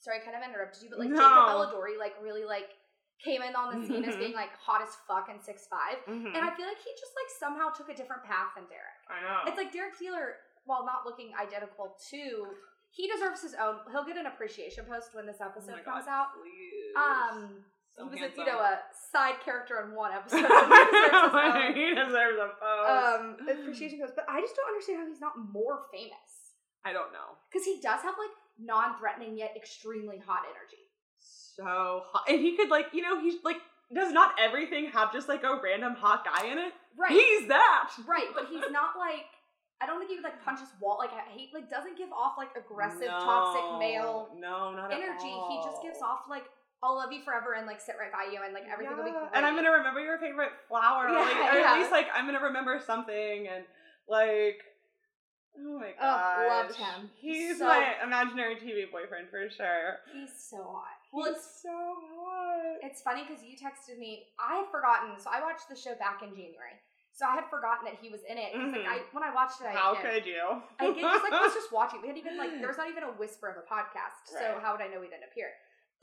sorry I kind of interrupted you but like No. Jacob Elordi like really like came in on the scene as Mhm. being like hot as fuck and six five Mhm. and I feel like he just like somehow took a different path than Derek. I know. It's like Derek Theler while not looking identical to he deserves his own he'll get an appreciation post when this Oh episode my comes God, out. please. Um So he was, a, handsome. you know, a side character in one episode. he deserves he deserves a pose. um, appreciation goes. But I just don't understand how he's not more famous. I don't know. Because he does have like non-threatening yet extremely hot energy. So hot. And he could like, you know, he's like, does not everything have just like a random hot guy in it? Right. He's that. right, but he's not like I don't think he would like punch his wall. Like I hate like doesn't give off like aggressive, toxic male No, not energy. He just gives off like I'll love you forever and like sit right by you and like everything will be Yeah. great. And I'm gonna remember your favorite flower. Yeah, like, or yeah. at least like I'm gonna remember something and like Oh my Oh, god. loved him. He's So- my imaginary TV boyfriend for sure. He's so hot. Well, He's it's so hot. it's funny because you texted me. I had forgotten. So I watched the show back in January. So I had forgotten that he was in it. Mhm. Like I when I watched it, I How again, could you? I again just like let's just watch it. We had even like there was not even a whisper of a podcast. So how would I know he didn't appear?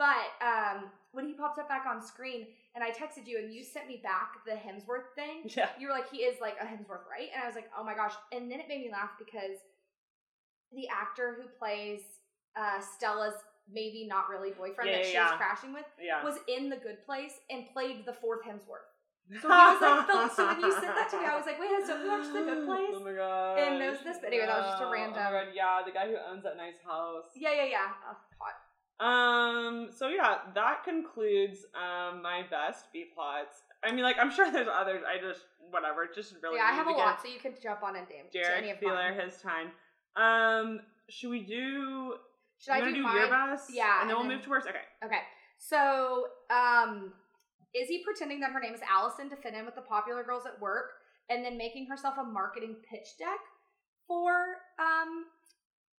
But um when he popped up back on screen and I texted you and you sent me back the Hemsworth thing. yeah. You were like, he is like a Hemsworth, right? And I was like, oh my gosh. And then it made me laugh because the actor who plays uh, Stella's maybe not really boyfriend Yeah, that yeah, she was crashing with Yeah. was in The Good Place and played the fourth Hemsworth. So he was like, the, so when you said that to me, I was like, wait, has Sophie watched The Good Place? Oh my god. And knows this, but anyway, that was just a Oh random- my god, yeah, the guy who owns that nice house. Yeah, yeah, yeah. Oh, hot. Um. So yeah, that concludes um my best B plots. I mean, like I'm sure there's others. I just whatever. Just really. yeah, I have a get lot, so you can jump on and damn to any of Feeler his time. Um. Should we do? Should I you do, do mine? your best? Yeah, and then we'll then- move towards. Okay. Okay. So, um, Izzy pretending that her name is Allison to fit in with the popular girls at work, and then making herself a marketing pitch deck for um,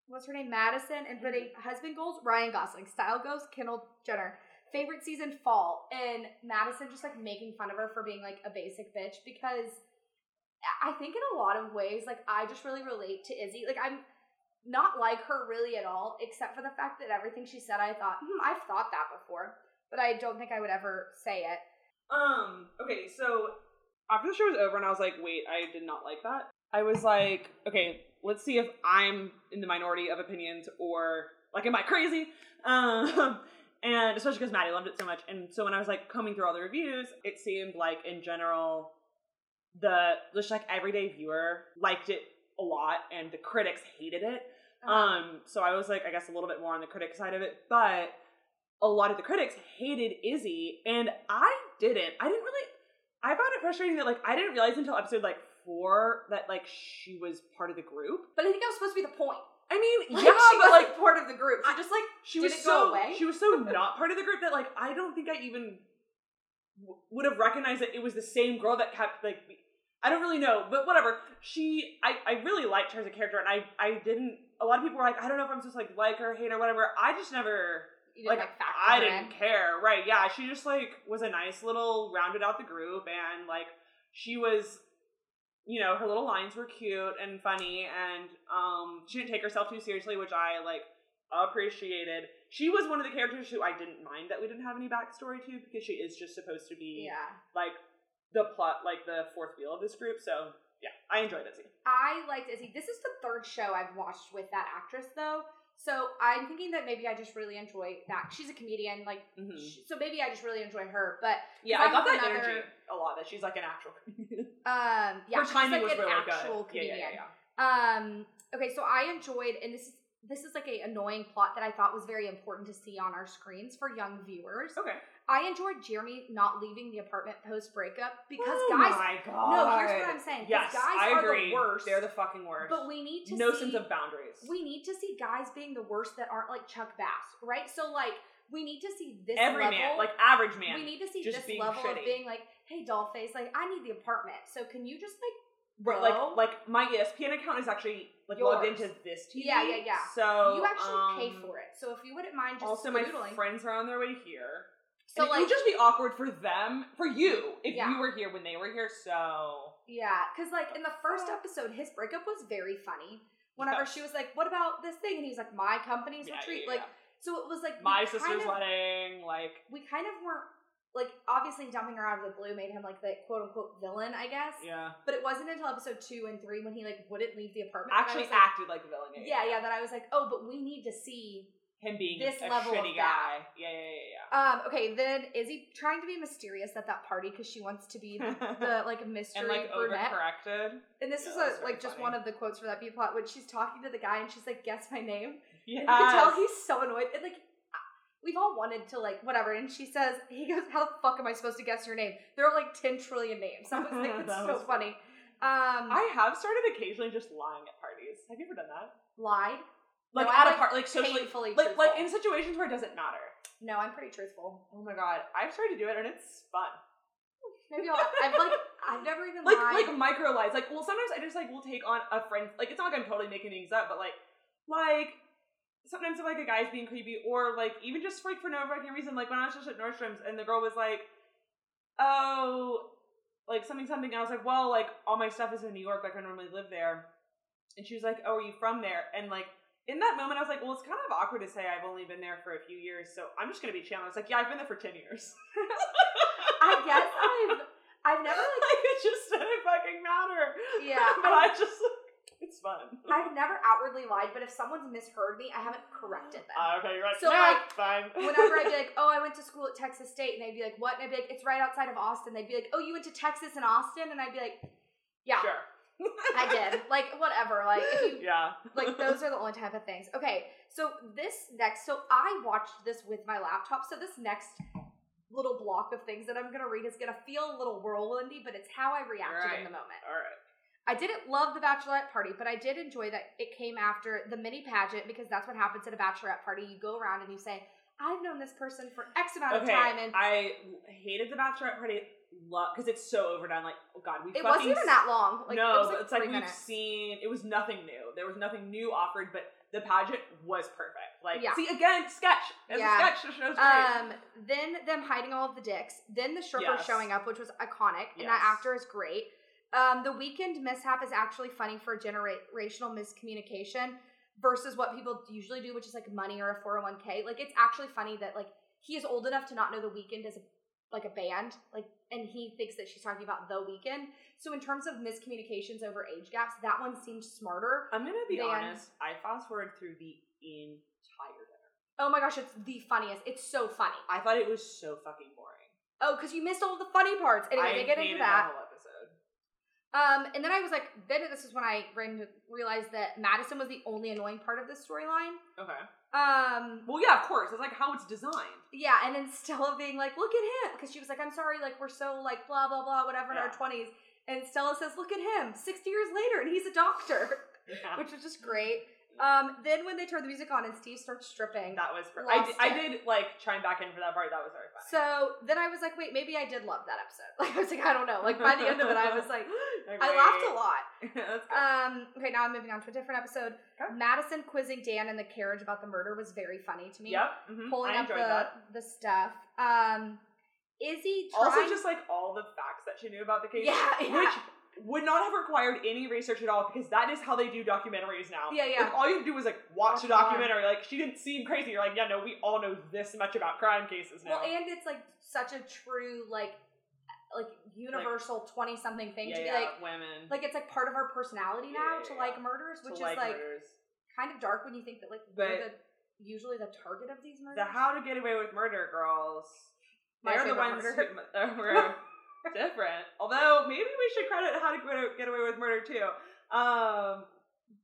what's her name, Madison, and putting husband goals Ryan Gosling, style goals Kendall Jenner, favorite season fall, and Madison just like making fun of her for being like a basic bitch because I think in a lot of ways, like I just really relate to Izzy. Like I'm not like her really at all, except for the fact that everything she said, I thought, hmm, I've thought that before, but I don't think I would ever say it. Um. Okay. So after the show was over, and I was like, wait, I did not like that. I was like, okay, let's see if I'm in the minority of opinions or like, am I crazy? Um. And especially because Maddie loved it so much. And so when I was like combing through all the reviews, it seemed like in general, the just like everyday viewer liked it a lot, and the critics hated it. Um, so I was like, I guess a little bit more on the critic side of it, but a lot of the critics hated Izzy, and I didn't. I didn't really. I found it frustrating that like I didn't realize until episode like four that like she was part of the group. but I think that was supposed to be the point. I mean, Like, yeah, she but like part of the group. She I- just like she was so away? she was so not part of the group that like I don't think I even w- would have recognized that it was the same girl that kept like I don't really know, but whatever. She I I really liked her as a character, and I I didn't. A lot of people were like, I don't know if I'm supposed to like like her, hate her, whatever. I just never like, like, I didn't in. care. Right? Yeah, she just like was a nice little rounded out the group, and like she was, you know, her little lines were cute and funny, and um, she didn't take herself too seriously, which I like appreciated. She was one of the characters who I didn't mind that we didn't have any backstory to because she is just supposed to be Yeah. like the plot, like the fourth wheel of this group. So yeah, I enjoyed Izzy. I liked Izzy. This is the third show I've watched with that actress, though. So I'm thinking that maybe I just really enjoy that. She's a comedian, like, Mhm. sh- so maybe I just really enjoy her. But Yeah, I I got that another- energy a lot. That she's like an actual comedian. um, yeah, her she's timing like was an really actual good. Yeah, comedian. yeah, yeah, yeah. Um, okay, so I enjoyed, and this is this is like a annoying plot that I thought was very important to see on our screens for young viewers. Okay. I enjoyed Jeremy not leaving the apartment post breakup because oh guys. my god. No, here's what I'm saying. Yes, guys I are agree. the worst. They're the fucking worst. but we need to no see, sense of boundaries. we need to see guys being the worst that aren't like Chuck Bass, right? So like we need to see this Every level. man, like average man. we need to see just this level of shitty. being like, hey, dollface, like I need the apartment. So can you just like bro? like like my ESPN account is actually like logged into this TV. Yeah, yeah, yeah. So you actually pay um, for it. So if you wouldn't mind just Also, my friends are on their way here. So and it like would just be awkward for them, for you, if Yeah. you were here when they were here. So Yeah, because like in the first episode, his breakup was very funny. Whenever she was like, "What about this thing?" and he's like, "My company's Yeah, retreat." like, so it was like my sister's of- wedding, like We kind of weren't like obviously dumping her out of the blue made him like the quote unquote villain, I guess. yeah, But it wasn't until episode two and three when he like wouldn't leave the apartment. actually was like- acted like a villain. Yeah, yeah. That I was like, oh, but we need to see him being This a level of shitty guy. Yeah, yeah, yeah, Um, okay, then is he trying to be mysterious at that party because she wants to be the, yeah. the like mystery and like brunette. overcorrected. And this Yeah, is a, like just funny. one of the quotes for that B plot when she's talking to the guy and she's like, "Guess my name." Yeah. You can tell he's so annoyed. And like, we've all wanted to like whatever. And she says, "He goes, how the fuck am I supposed to guess your name? There are like ten trillion names." I was like, it's so was funny. Um, I have started occasionally just lying at parties. Have you ever done that? lied. Like No, at I'm, a part, like socially, like like in situations where it doesn't matter. No, I'm pretty truthful. Oh my god, I've started to do it and it's fun. Maybe I'll, I've like I've never even Like lied. like micro lies. Like well, sometimes I just like will take on a friend. Like it's not like I'm totally making things up, but like like sometimes if like a guy's being creepy or like even just like for no fucking reason. Like when I was just at Nordstrom's and the girl was like, oh, like something something. And I was like, well, like all my stuff is in New York. Like I normally live there. And she was like, oh, are you from there? And like in that moment, I was like, well, it's kind of awkward to say I've only been there for a few years, so I'm just gonna be was like, yeah, I've been there for ten years. I guess I've I've never like like it just didn't fucking matter. Yeah, but I- I, just it's fun. I've never outwardly lied, but if someone's misheard me, I haven't corrected them. Ah, okay, you're right. So, like, fine. Whenever I'd be like, oh, I went to school at Texas State, and they'd be like, what? And I'd be like, it's right outside of Austin. They'd be like, oh, you went to Texas and Austin? And I'd be like, yeah, sure. I did. Like, whatever. Like, if you, yeah. like, those are the only type of things. Okay, so this next, so I watched this with my laptop. So this next little block of things that I'm gonna read is gonna feel a little whirlwindy, but it's how I reacted in the moment. All right. I didn't love the bachelorette party, but I did enjoy that it came after the mini pageant because that's what happens at a bachelorette party. You go around and you say, I've known this person for X amount of time, and I hated the bachelorette party because it's so overdone. Like, oh god, we it wasn't even that long. Like, no, it like it's like we've minutes. seen. It was nothing new. There was nothing new offered, but the pageant was perfect. Like, Yeah. see again, sketch as Yeah. a sketch. The show's great. Um, then them hiding all of the dicks. Then the stripper Yes. showing up, which was iconic, and that actor is great. Um, the weekend mishap is actually funny for generational miscommunication versus what people usually do, which is like money or a four hundred one k. Like it's actually funny that like he is old enough to not know the Weeknd as a like a band, like, and he thinks that she's talking about the weekend. So in terms of miscommunications over age gaps, that one seemed smarter. I'm gonna be Van- honest. I fast forward through the entire dinner. Oh my gosh, it's the funniest. It's so funny. I thought it was so fucking boring. Oh, because you missed all the funny parts. Anyway, I they get into that. Episode. Um, and then I was like, then this is when I realized that Madison was the only annoying part of this storyline. Okay. Um, Well, yeah, of course. It's like how it's designed. yeah, and then Stella being like, look at him, because she was like, I'm sorry, like we're so like blah blah blah whatever in our twenties, and Stella says, look at him, sixty years later, and he's a doctor, which was just great. Um, then when they turn the music on and Steve starts stripping, that was. Per- I, did, I did like chime back in for that part. That was very funny. so then I was like, wait, maybe I did love that episode. Like I was like, I don't know. Like by the end of it, I was like, I laughed a lot. That's. Um, okay, now I'm moving on to a different episode. Okay. Madison quizzing Dan in the carriage about the murder was very funny to me. yep. mhm, Pulling I up the that. the stuff. Um, Izzy Also, just like all the facts that she knew about the case, yeah, yeah, which would not have required any research at all because that is how they do documentaries now. yeah, yeah. Like all you have to do is like watch Watch a documentary. Like she didn't seem crazy. You're like, yeah, no, we all know this much about crime cases now. Well, and it's like such a true like like universal twenty something thing yeah, to be yeah, like women like it's like part of our personality now yeah, to like murders, which like is like murders. kind of dark when you think that like But- we're the usually the target of these murders. The How to Get Away with Murder girls. My They're the ones murder. who different. Although maybe we should credit How to Get- Away with Murder too. Um,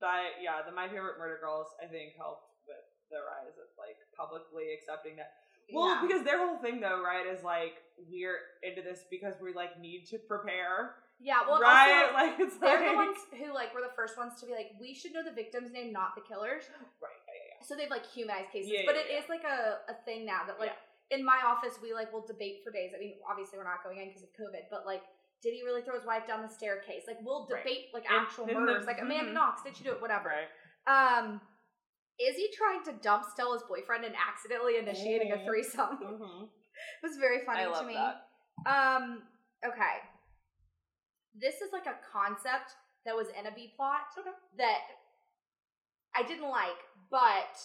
but yeah, the My Favorite Murder Girls I think helped with the rise of like publicly accepting that. Well, Yeah. because their whole thing though, right, is like we're into this because we like need to prepare, yeah, well, right? also, like it's They're like the ones who like were the first ones to be like, we should know the victim's name, not the killers. right. Yeah, yeah, So they've like humanized cases, but it is like a, a thing now that like in my office we like will debate for days. I mean, obviously we're not going in because of COVID, but like, did he really throw his wife down the staircase? Like we'll Right. debate like And- actual the- murders. Like Amanda mhm. Knox, did she do it? Whatever. Right. Um, is he trying to dump Stella's boyfriend and accidentally initiating a Mhm. threesome? Mm-hmm. it was very funny to me. that. Um, okay. This is like a concept that was in a B plot Okay. that I didn't like, but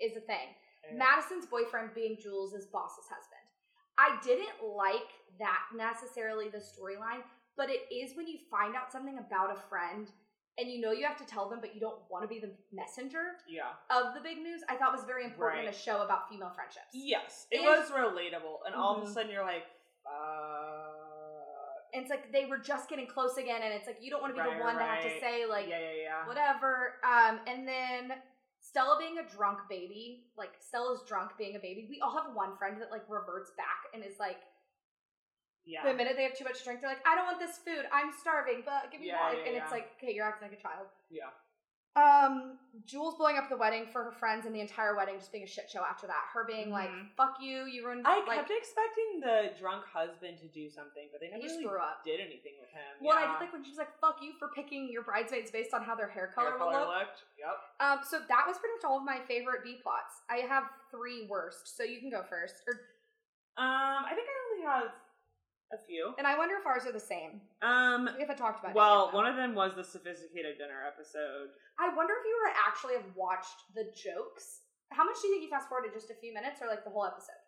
is a thing. Madison's boyfriend being Jules' boss's husband. I didn't like that necessarily the storyline, but it is when you find out something about a friend and you know you have to tell them, but you don't want to be the messenger Yeah. of the big news, I thought was very important in a show about female friendships. Yes, it And- was relatable, and all of a Mhm. sudden you're like, uh, And it's like they were just getting close again, and it's like you don't want to be Right, the one to have to say like yeah, yeah, yeah. whatever. Um, and then Stella being a drunk baby, like Stella's drunk being a baby. We all have one friend that like reverts back and is like, Yeah. the minute they have too much to drink, they're like, I don't want this food. I'm starving, but give me Yeah, water. yeah, and yeah. it's like, okay, you're acting like a child. Yeah. Um, Jules blowing up the wedding for her friends and the entire wedding just being a shit show after that. Her being like, Mhm. fuck you, you ruined I like kept expecting the drunk husband to do something, but they never really did anything with him. Well, yeah. I did like when she was like, fuck you for picking your bridesmaids based on how their hair color Hair color look. looked. Yep. Um, so that was pretty much all of my favorite B plots. I have three worst, so you can go first. Or, Um, I think I only have a few. and I wonder if ours are the same. Um, We haven't talked about. well, any of them. one of them was the sophisticated dinner episode. I wonder if you were actually have watched the jokes. How much do you think you fast forwarded? Just a few minutes, or like the whole episode?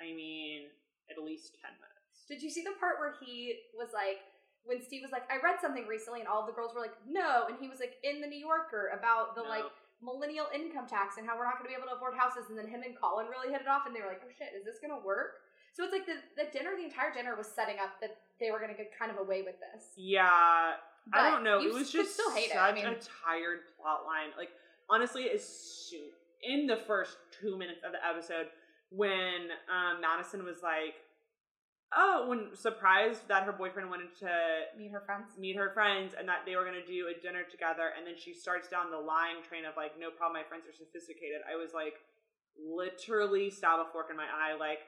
I mean, at least ten minutes. Did you see the part where he was like, when Steve was like, I read something recently, and all the girls were like, no, and he was like in the New Yorker about the No. like millennial income tax and how we're not going to be able to afford houses, and then him and Colin really hit it off, and they were like, oh shit, is this going to work? So it's like the the dinner, the entire dinner was setting up that they were going to get kind of away with this. Yeah, But I don't know. It was just still hate such it. I mean, a tired plot line. Like honestly, as soon in the first two minutes of the episode, when um, Madison was like, "Oh," when surprised that her boyfriend wanted to meet her friends. meet her friends and that they were going to do a dinner together, and then she starts down the lying train of like, "No problem, my friends are sophisticated." I was like, literally stab a fork in my eye, like.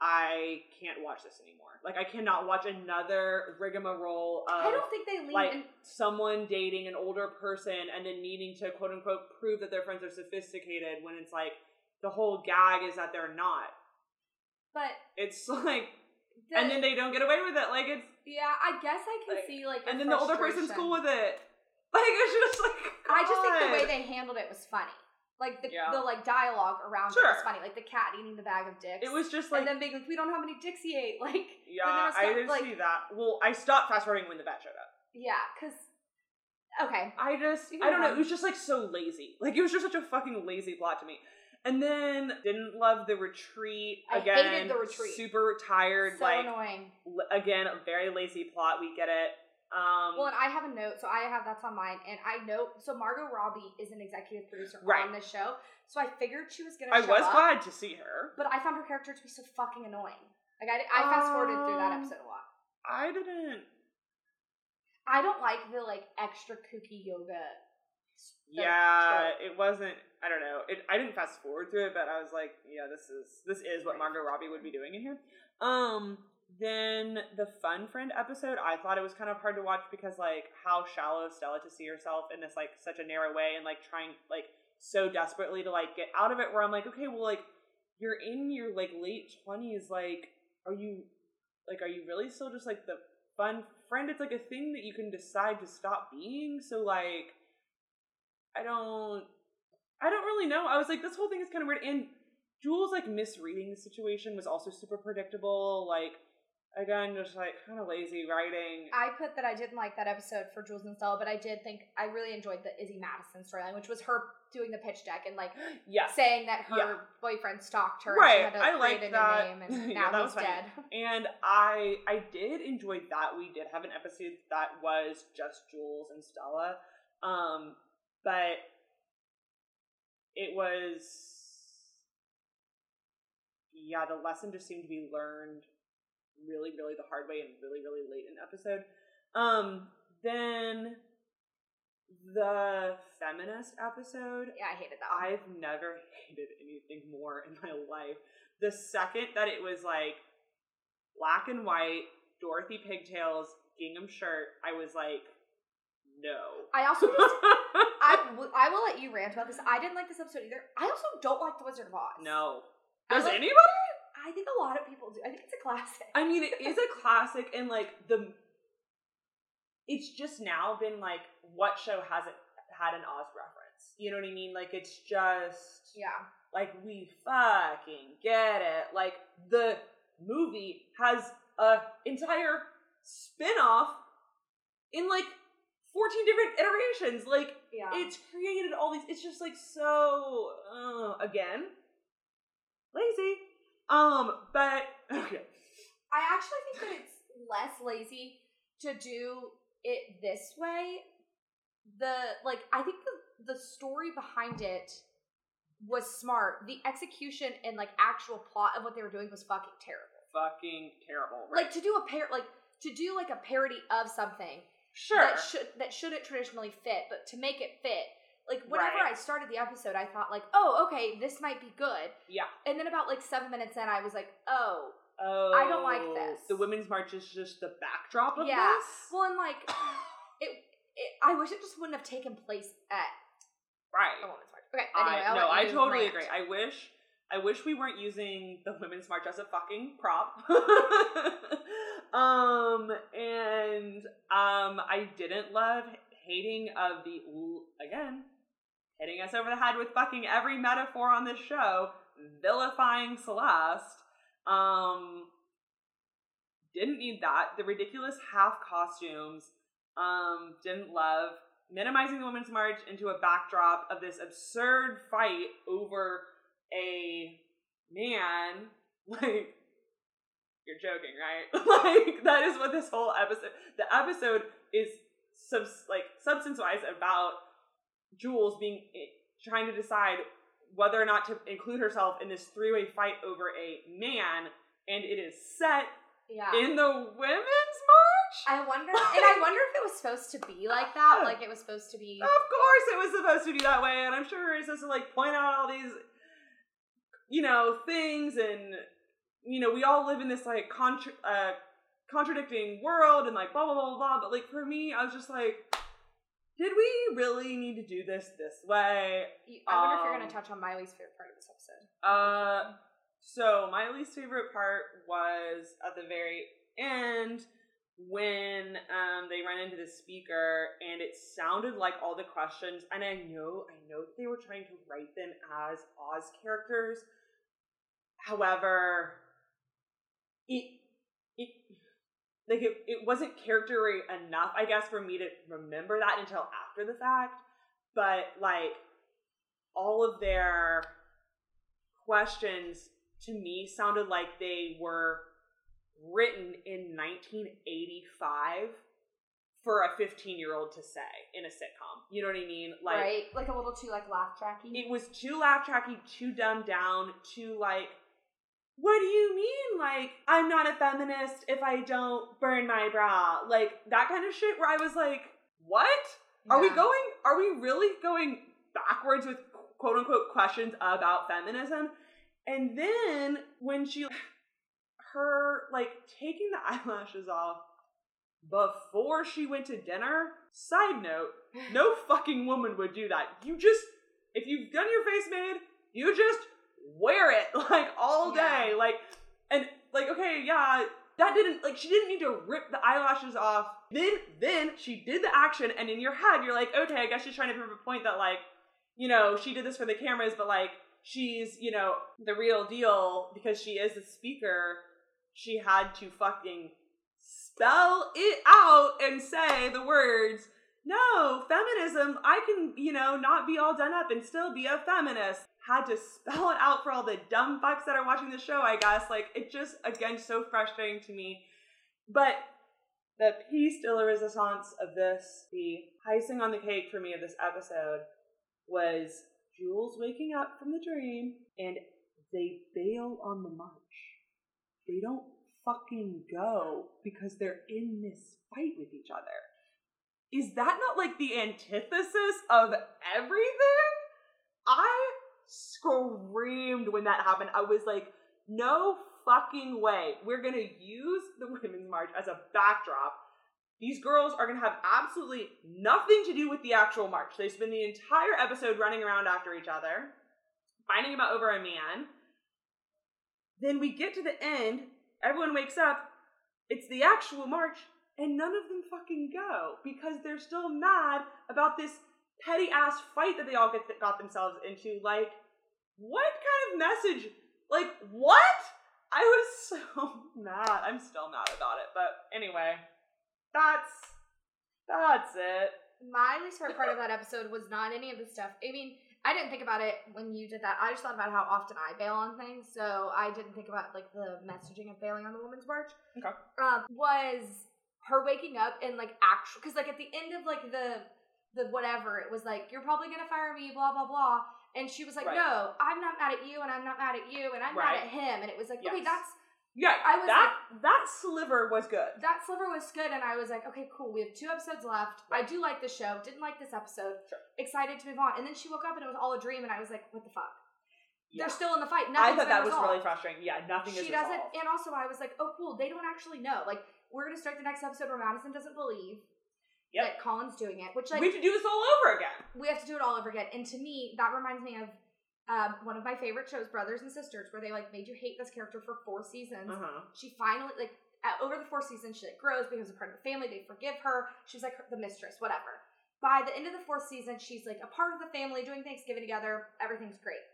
I can't watch this anymore. Like I cannot watch another rigmarole of I don't think they lean like in. someone dating an older person and then needing to quote unquote prove that their friends are sophisticated when it's like the whole gag is that they're not. But It's like the, and then they don't get away with it. Like it's yeah, I guess I can like- see like. and then the older person's cool with it. Like it's just like I just think the way they handled it was funny. Like the Yeah. the like dialogue around it was funny. Like the cat eating the bag of dicks. it was just like and then being like, we don't know how many dicks he ate. Like yeah, I didn't like- see that. Well, I stopped fast forwarding when the vet showed up. yeah, because okay, I just I don't know. It was just like so lazy. Like it was just such a fucking lazy plot to me. And then didn't love the retreat I hated the retreat. Super tired. so like annoying. l- again, a very lazy plot. We get it. Um, Well, and I have a note, so I have that's on mine, and I note so Margot Robbie is an executive producer Right. on this show, so I figured she was gonna. I show was up, glad to see her. but I found her character to be so fucking annoying. Like I, I fast forwarded through that Um, episode a lot. I didn't. I don't like the like extra kooky yoga. Yeah, it wasn't. I don't know. It. I didn't fast forward through it, but I was like, yeah, this is this is what Margot Robbie would be doing in here. Um. Then the fun friend episode, I thought it was kind of hard to watch because like how shallow is Stella to see herself in this like such a narrow way and like trying like so desperately to like get out of it. Where I'm like, okay, well, like you're in your like late twenties. Like, are you like are you really still just like the fun friend? It's like a thing that you can decide to stop being. So like. I don't I don't really know. I was like, this whole thing is kind of weird. And Jules like misreading the situation was also super predictable. Like again, just like kind of lazy writing. I put that I didn't like that episode for Jules and Stella, but I did think I really enjoyed the Izzy Madison storyline, which was her doing the pitch deck and like yes. saying that her Yeah. boyfriend stalked her. Right, And she had to I liked that. name, and Yeah, now that was funny. dead. And I I did enjoy that. We did have an episode that was just Jules and Stella. Um, but it was yeah, the lesson just seemed to be learned really, really the hard way and really, really late in the episode. Um, then the feminist episode Yeah, I hated that. One. I've never hated anything more in my life. The second that it was like black and white, Dorothy pigtails, gingham shirt, I was like, no. I also just I, w- I will let you rant about this. I didn't like this episode either. I also don't like the Wizard of Oz. no. Does like- anybody? I think a lot of people do. I think it's a classic. I mean, it is a classic, and like the, it's just now been like, what show hasn't had an Oz reference? You know what I mean? Like, it's just yeah. Like we fucking get it. Like the movie has a entire spin-off in like 14 different iterations. Like, Yeah. it's created all these. It's just like so, uh, again, lazy. Um, but, okay. I actually think that it's less lazy to do it this way. The like I think the the story behind it was smart. The execution and like actual plot of what they were doing was fucking terrible. Fucking terrible. Right? Like to do a par like to do like a parody of something sure. that should that shouldn't traditionally fit, but to make it fit. Like whenever Right. I started the episode, I thought like, oh, okay, this might be good. yeah. And then about like seven minutes in, I was like, oh, Oh. I don't like this. The Women's March is just the backdrop of Yeah. this? Well, and like, it, it, I wish it just wouldn't have taken place at Right. a women's march. Okay, anyway, I, no, I totally rant. agree. I wish, I wish we weren't using the Women's March as a fucking prop. um, and um, I didn't love hating of the again hitting us over the head with fucking every metaphor on this show, vilifying Celeste. Um, didn't need that. The ridiculous half costumes. Um, didn't love minimizing the Women's March into a backdrop of this absurd fight over a man. Like, you're joking, right? like, that is what this whole episode. The episode is subs like substance wise about Jules being trying to decide whether or not to include herself in this three way fight over a man, and it is set Yeah. in the Women's March. I wonder, and I wonder if it was supposed to be like that. Like it was supposed to be. Of course, it was supposed to be that way, and I'm sure it's supposed to like point out all these, you know, things, and you know, we all live in this like contra- uh, contradicting world, and like blah blah blah blah. But like for me, I was just like, did we really need to do this this way? I wonder if you're um, going to touch on my least favorite part of this episode. Uh, so my least favorite part was at the very end when um they ran into the speaker and it sounded like all the questions and I know I know that they were trying to write them as Oz characters. However, it it like it, it wasn't charactery enough, I guess, for me to remember that until after the fact. But like all of their questions to me sounded like they were written in 1985 for a 15 year old to say in a sitcom. You know what I mean? Like right? Like a little too like laugh tracky. it was too laugh tracky, too dumbed down, too like, what do you mean? Like, I'm not a feminist if I don't burn my bra. Like, that kind of shit where I was like, what? Are we going, are we really going backwards with quote unquote questions about feminism? And then when she, her like taking the eyelashes off before she went to dinner, side note, no fucking woman would do that. You just, if you've done your face made, you just wear it like all day. Yeah. Like, and like, okay, yeah, that didn't, like, she didn't need to rip the eyelashes off. Then, then she did the action, and in your head, you're like, okay, I guess she's trying to prove a point that, like, you know, she did this for the cameras, but like, she's, you know, the real deal because she is a speaker. She had to fucking spell it out and say the words no, feminism, I can, you know, not be all done up and still be a feminist. Had to spell it out for all the dumb fucks that are watching the show, I guess. Like, it just, again, so frustrating to me. But the piece de la resistance of this, the icing on the cake for me of this episode, was Jules waking up from the dream and they bail on the march. They don't fucking go because they're in this fight with each other is that not like the antithesis of everything? I screamed when that happened. I was like, no fucking way. We're gonna use the Women's March as a backdrop. These girls are gonna have absolutely nothing to do with the actual march. They spend the entire episode running around after each other, fighting about over a man. Then we get to the end, everyone wakes up, it's the actual march, and none of them fucking go because they're still mad about this petty ass fight that they all get got themselves into. Like, what kind of message? Like, what? I was so mad. I'm still mad about it. But anyway, that's That's it. My least favorite part of that episode was not any of the stuff. I mean, I didn't think about it when you did that. I just thought about how often I bail on things, so I didn't think about like the messaging of bailing on the woman's march. Okay. Um, was her waking up and like actual because like at the end of like the the whatever. It was like you're probably gonna fire me blah blah blah. And she was like Right. no i'm not mad at you and i'm not mad at you and i'm Right. mad at him. And it was like okay that's Yeah, I was that that sliver was good. that sliver was good and i was like okay cool. We have two episodes left. I do like the show. Didn't like this episode. Sure. excited to move on. And then she woke up and it was all a dream and i was like what the fuck? Yeah. they're still in the fight. I thought that been was really frustrating. Yeah, nothing is she doesn't resolved. and also i was like oh cool. They don't actually know. Like we're gonna start the next episode where madison doesn't believe Yep. that colin's doing it which like we have to do this all over again. we have to do it all over again. And to me, that reminds me of um, one of my favorite shows, Brothers and Sisters, where they like made you hate this character for four seasons. Uh-huh. She finally like uh, over the four seasons, she like grows, becomes a part of the family. They forgive her. She's like the mistress, whatever. By the end of the fourth season, she's like a part of the family, doing Thanksgiving together. Everything's great.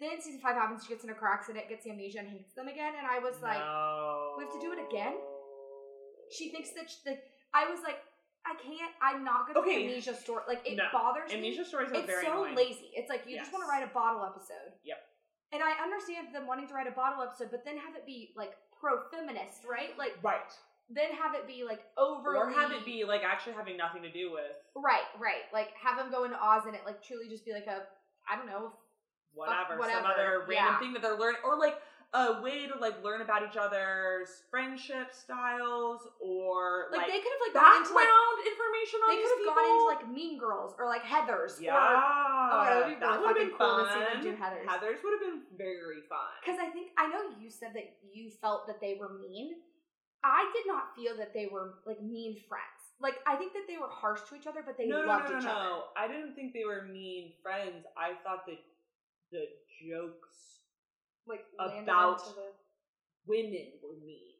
Then season five happens. She gets in a car accident, gets amnesia, and hates them again. And I was like, no. we have to do it again? she thinks that she, like I was like, I can't. I'm not gonna Okay. do amnesia story. Like it No. bothers me Amnesia stories are it's very so annoying. lazy. It's like you just want to write a bottle episode. Yep. And I understand them wanting to write a bottle episode, but then have it be like pro feminist, right? Like Right. then have it be like over, Or have it be like actually having nothing to do with right, right. Like have them go into Oz and it like truly just be like a I don't know. whatever, some whatever, other random yeah. thing that they're learning, or like a way to like learn about each other's friendship styles, or Like, like, they could have like gone into background like information on they could have gone into like Mean Girls or like Heather's yeah, or Oh, that would be really would've been cool to see them do Heathers. Heather's would have been very fun. Because I think I know you said that you felt that they were mean. I did not feel that they were like mean friends. Like I think that they were harsh to each other, but they no, no, loved no, no, each no. other. I didn't think they were mean friends. I thought that the jokes Like About- the women were mean.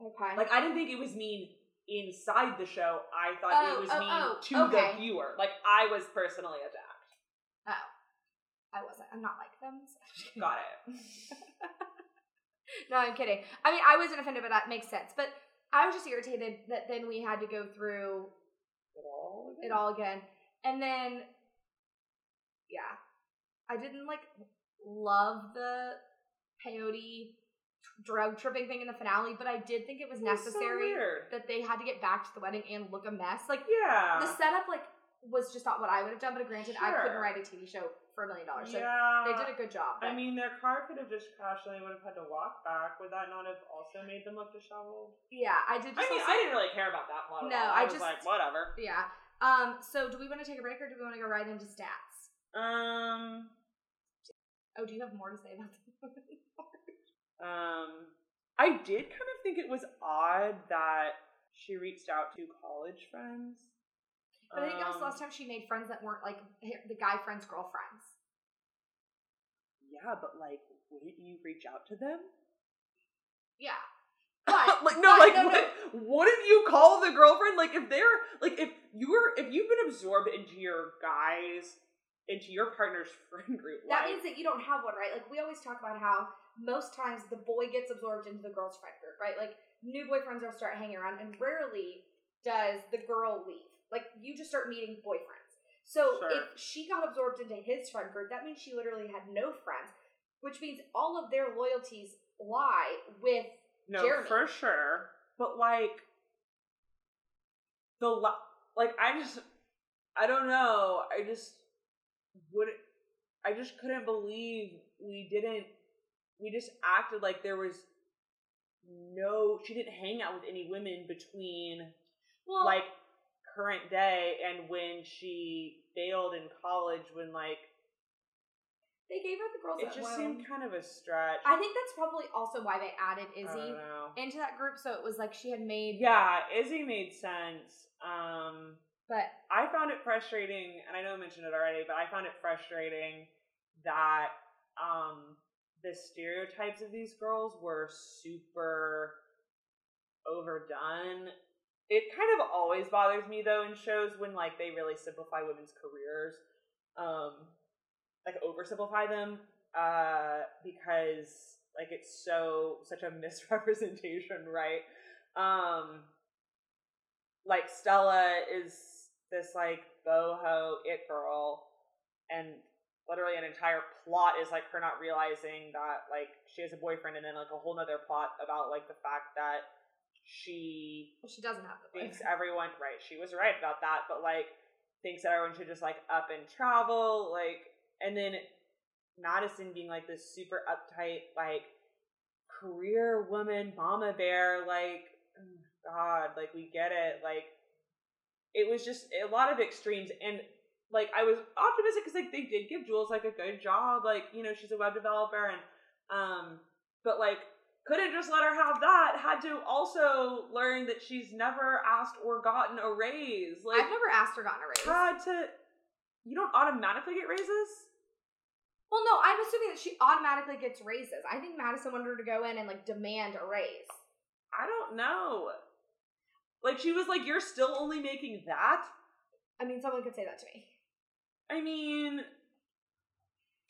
okay. Like I didn't think it was mean inside the show. I thought Oh, it was oh, mean oh, to okay. the viewer. Like I was personally attacked. oh, I wasn't. I'm not like them. so- Got it. no, I'm kidding. I mean, I wasn't offended, but that makes sense. But I was just irritated that then we had to go through It all. it all again, and then yeah, I didn't like love the peyote drug tripping thing in the finale, but I did think it was It was so necessary weird. that they had to get back to the wedding and look a mess. Like Yeah. the setup, like was just not what I would have done. But granted, I couldn't write a TV show for a million dollars, so yeah. they did a good job. I mean, their car could have just crashed and they would have had to walk back. Would that not have also made them look disheveled? yeah, I did. Just I mean, also- I didn't really care about that plot. No. I I, was just- like, whatever. yeah. Um. So, do we want to take a break or do we want to go right into stats? Um, Oh, do you have more to say about that? um, I did kind of think it was odd that she reached out to college friends. But I think that was the Um, last time she made friends that weren't like the guy friends, girlfriends. Yeah, but like, wouldn't you reach out to them? Yeah. But like no, but like no, no. what- wouldn't you call the girlfriend? Like if they're like if you're if you've been absorbed into your guys into your partner's friend group, that like, means that you don't have one, right? Like we always talk about how most times the boy gets absorbed into the girl's friend group, right? Like new boyfriends will start hanging around, and rarely does the girl leave. Like you just start meeting boyfriends. So Sure. if she got absorbed into his friend group, that means she literally had no friends, which means all of their loyalties lie with no Jeremy. for sure. But like the la- like I just I don't know. I just wouldn't. I just couldn't believe we didn't. We just acted like there was no. She didn't hang out with any women between well, like current day and when she failed in college when like they gave her the girls it just seemed kind of a stretch. I think that's probably also why they added Izzy into that group, so it was like she had made. Yeah, Izzy made sense. Um But I found it frustrating, and I know I mentioned it already, but I found it frustrating that um the stereotypes of these girls were super overdone. It kind of always bothers me though in shows when like they really simplify women's careers. Um like oversimplify them uh because like it's so such a misrepresentation, right? Um like Stella is this like boho it girl, and literally an entire plot is like her not realizing that like she has a boyfriend, and then like a whole nother plot about like the fact that she Well, she doesn't have the thinks everyone right she was right about that but like thinks that everyone should just like up and travel like and then madison being like this super uptight like career woman mama bear like god like we get it like it was just a lot of extremes and like i was optimistic because like they did give jules like a good job like you know she's a web developer and um but like couldn't just let her have that had to also learn that she's never asked or gotten a raise like I've never asked or gotten a raise. had to you don't automatically get raises well, no, I'm assuming that she automatically gets raises. I think Madison wanted her to go in and like demand a raise. i don't know like she was like you're still only making that I mean, someone could say that to me. I mean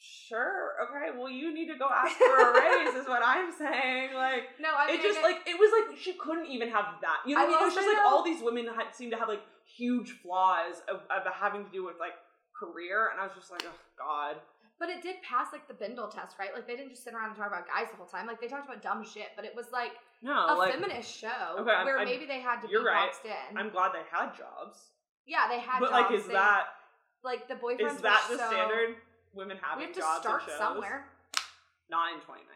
sure okay well you need to go ask for a raise is what i'm saying like No, I mean, it just I like it was like she couldn't even have that. You know I mean? It was just like all these women had seemed to have like huge flaws of, of having to do with like career, and I was just like, oh god. But it did pass like the Bechdel test, right? Like they didn't just sit around and talk about guys the whole time. Like they talked about dumb shit, but it was like No, a like feminist show Okay, I'm- where I'm- maybe they had to be right. boxed in. I'm glad they had jobs, yeah, they had. but like, is They- that like the boyfriends? is that were the so- standard? Women We having have to jobs start and shows? somewhere. Not in 2019.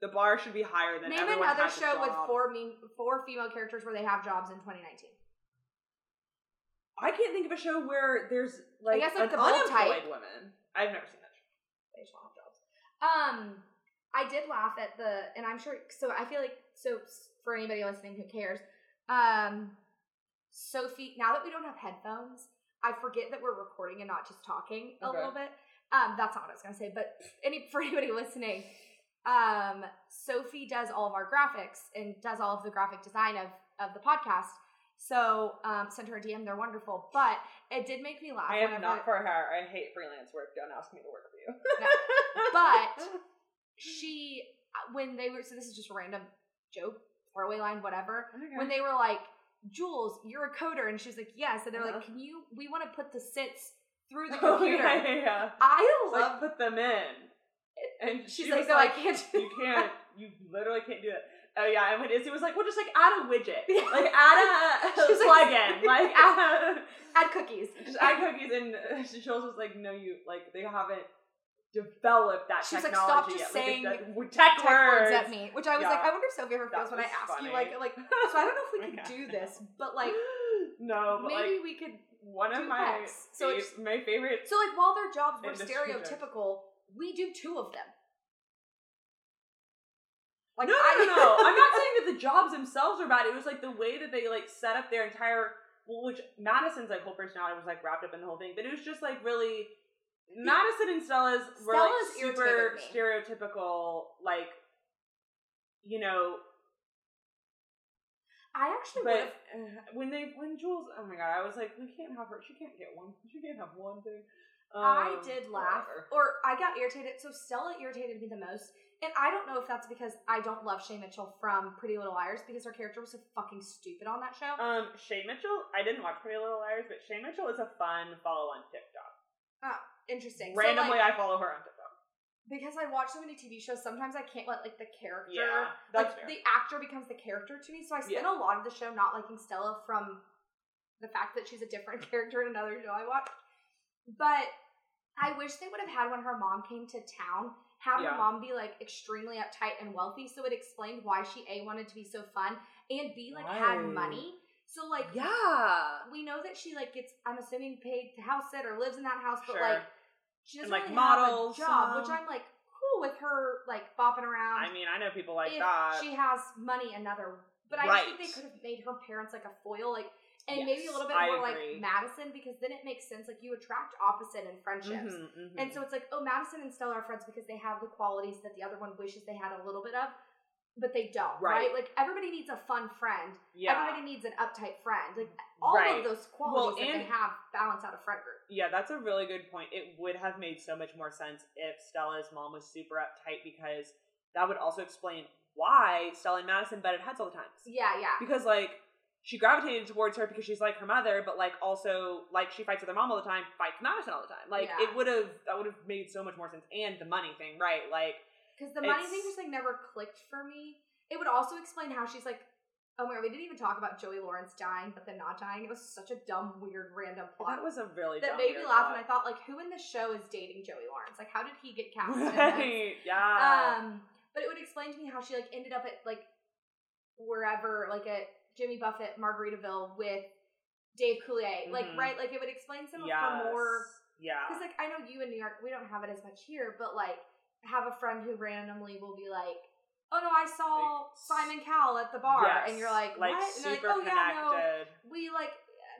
The bar should be higher than Name another show with four mean, four female characters where they have jobs in 2019. I can't think of a show where there's like, guess, like, an the unemployed type. woman. I've never seen that show. They just don't have jobs. Um, I did laugh at the, and I'm sure. So I feel like so for anybody listening who cares, um, Sophie. Now that we don't have headphones, I forget that we're recording and not just talking a Okay. little bit. Um, that's not what I was gonna say, but any for anybody listening, um, Sophie does all of our graphics and does all of the graphic design of of the podcast. So um, send her a DM; they're wonderful. But it did make me laugh. I am not for her. I hate freelance work. Don't ask me to work for you. But- she when they were so this is just a random joke throwaway line whatever when they were like jules you're a coder and she's like yes and they're Uh-huh. like can you we want to put the sits through the Oh, computer yeah, yeah, yeah. i It's like, love put them in. And she's she like no like, i can't do you can't, you literally can't do it. Oh yeah, and when Izzy was like, well, just like add a widget, like add a She's like- plugin, like add, add cookies just add cookies. And uh, Jules was like, no, you like they haven't developed that She's like, stop just yet. Saying that- tech, tech words words at me which i was like i wonder if sophie ever feels when i was ask you like like so i don't know if we Oh could do this but like no, but maybe like we could one of my X. So my favorite. so like while their jobs were stereotypical we do two of them like no, no, I, no, no. I'm not saying that the jobs themselves are bad. It was like the way that they like set up their entire. Well, which Madison's like whole personality was like wrapped up in the whole thing, but it was just like really. Madison and Stella's were Stella's like super stereotypical, like, you know. I actually But would uh, when they when Jules, oh my god, I was like, we can't have her. She can't get one. She can't have one thing. I Um, did laugh, whatever. or I got irritated. So Stella irritated me the most, and I don't know if that's because I don't love Shay Mitchell from Pretty Little Liars because her character was so fucking stupid on that show. Um, Shay Mitchell. I didn't watch Pretty Little Liars, but Shay Mitchell is a fun follow on TikTok. Interesting. Randomly, so, like, I follow her on TikTok. because I watch so many TV shows, sometimes I can't let like the character, Yeah, like fair. the actor becomes the character to me. So I spend a lot of the show not liking Stella from the fact that she's a different character in another show I watched. But I wish they would have had when her mom came to town, have Yeah. her mom be like extremely uptight and wealthy, so it explained why she a wanted to be so fun and b like had money. So like Yeah. we know that she like gets I'm assuming paid to house sit or lives in that house, but Sure. like she doesn't And, like, really models have a job, which I'm like cool with her like bopping around. I mean, I know people like if that. she has money another, but I Right. think they could have made her parents like a foil, like and maybe a little bit I more agree. like Madison because then it makes sense. Like you attract opposite in friendships. Mhm, mhm. And so it's like, oh, Madison and Stella are friends because they have the qualities that the other one wishes they had a little bit of, but they don't, right? Right. Like everybody needs a fun friend. yeah, Everybody needs an uptight friend. Like all Right. of those qualities that they have balance out a friend group. yeah, that's a really good point. It would have made so much more sense if Stella's mom was super uptight because that would also explain why Stella and Madison butted heads all the time. Yeah, yeah. Because like she gravitated towards her because she's like her mother, but like also like she fights with her mom all the time, fights Madison all the time. Like Yeah. it would have that would have made so much more sense. And the money thing, right? Like Because the money thing just like never clicked for me. It would also explain how she's like, oh my god, we didn't even talk about Joey Lawrence dying, but then not dying. It was such a dumb, weird, random plot. that was a really that dumb made me laugh, plot. and I thought, like, who in the show is dating Joey Lawrence? Like, how did he get cast? Right. Yeah. Um, but it would explain to me how she like ended up at like wherever, like at Jimmy Buffett, Margaritaville with Dave Coulier. Like, Mhm. right? Like, it would explain some yes. of her more. Yeah. Because like I know you in New York, we don't have it as much here, but like have a friend who randomly will be like, "Oh no, I saw Like, Simon Cowell at the bar," Yes. and you're like, like And they're super like, "Oh yeah, no, connected. we like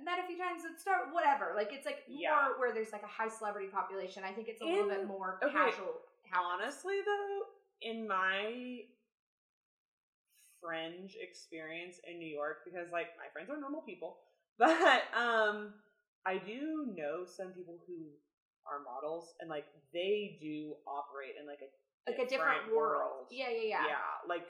met a few times at Star, whatever." Like it's like more where there's like a high celebrity population. I think it's a little bit more okay, casual. Honestly, though, in my fringe experience in New York, because like my friends are normal people, but um, I do know some people who are models, and like they do operate in like a like a different world. Yeah, yeah, yeah, yeah, like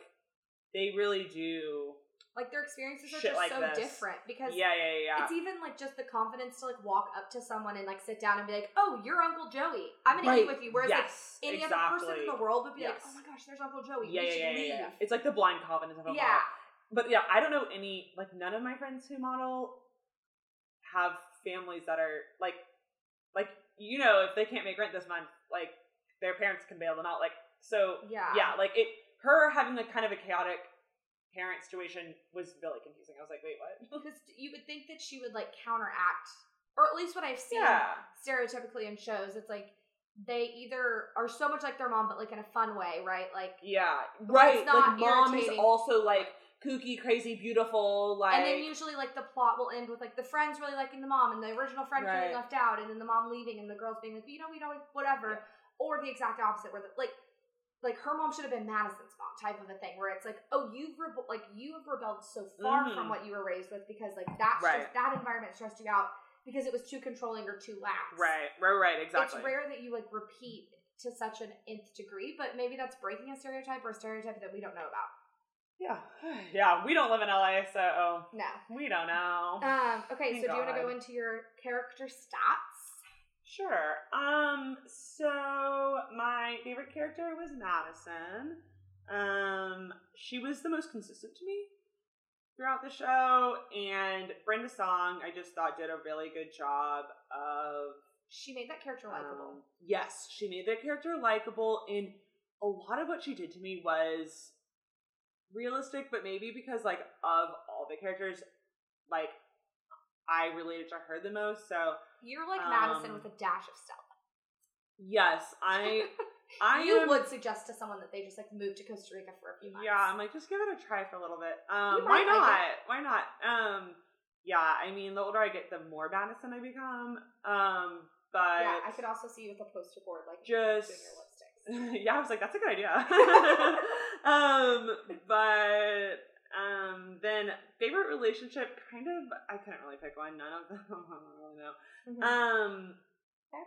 they really do. Like their experiences are just like so this. different because Yeah, yeah, yeah. It's even like just the confidence to like walk up to someone and like sit down and be like, "Oh, you're Uncle Joey. I'm gonna eat with you." Whereas like any exactly. other person in the world would be like, "Oh my gosh, there's Uncle Joey. yeah, we yeah, should yeah, leave." yeah. It's like the blind confidence of a Yeah. model. But yeah, I don't know any like none of my friends who model have families that are like like you know if they can't make rent this month, like their parents can bail them out. Like so, yeah, yeah, like it. Her having like kind of a chaotic parent situation was really confusing. I was like, wait, what? Because you would think that she would like counteract, or at least what I've seen Yeah, stereotypically in shows, it's like they either are so much like their mom, but like in a fun way, right? Like, yeah, right. it's not like mom is also like kooky, crazy, beautiful. Like and then usually like the plot will end with like the friends really liking the mom and the original friend feeling left out, and then the mom leaving and the girls being like, you know, we don't whatever, or the exact opposite, where the, like like her mom should have been Madison's mom type of a thing, where it's like, oh, you've rebe- like you have rebelled so far Mhm. from what you were raised with because like that Right. that environment stressed you out because it was too controlling or too lax. right, right, right, exactly. It's rare that you like repeat to such an nth degree, but maybe that's breaking a stereotype or a stereotype that we don't know about. Yeah, yeah. We don't live in LA, so No. we don't know. Um, okay, Thank so do you want to go into your character stats? Sure. Um. So my favorite character was Madison. Um. She was the most consistent to me throughout the show, and Brenda Song, I just thought did a really good job of She made that character likable. Um, yes, she made that character likable, and a lot of what she did to me was realistic, but maybe because like of all the characters, like I related to her the most. So You're like Madison um, with a dash of Stella. yes, I I you am, would suggest to someone that they just like move to Costa Rica for a few months. Yeah, I'm like just give it a try for a little bit. Um, why like not? Why not? Um, yeah, I mean, the older I get, the more Madison I become. Um, but yeah, I could also see you with a poster board like just doing your lipsticks. yeah, I was like, that's a good idea. um, but um, then favorite relationship, kind of, I couldn't really pick one. None of them, I don't really know. Mhm. Um, Okay.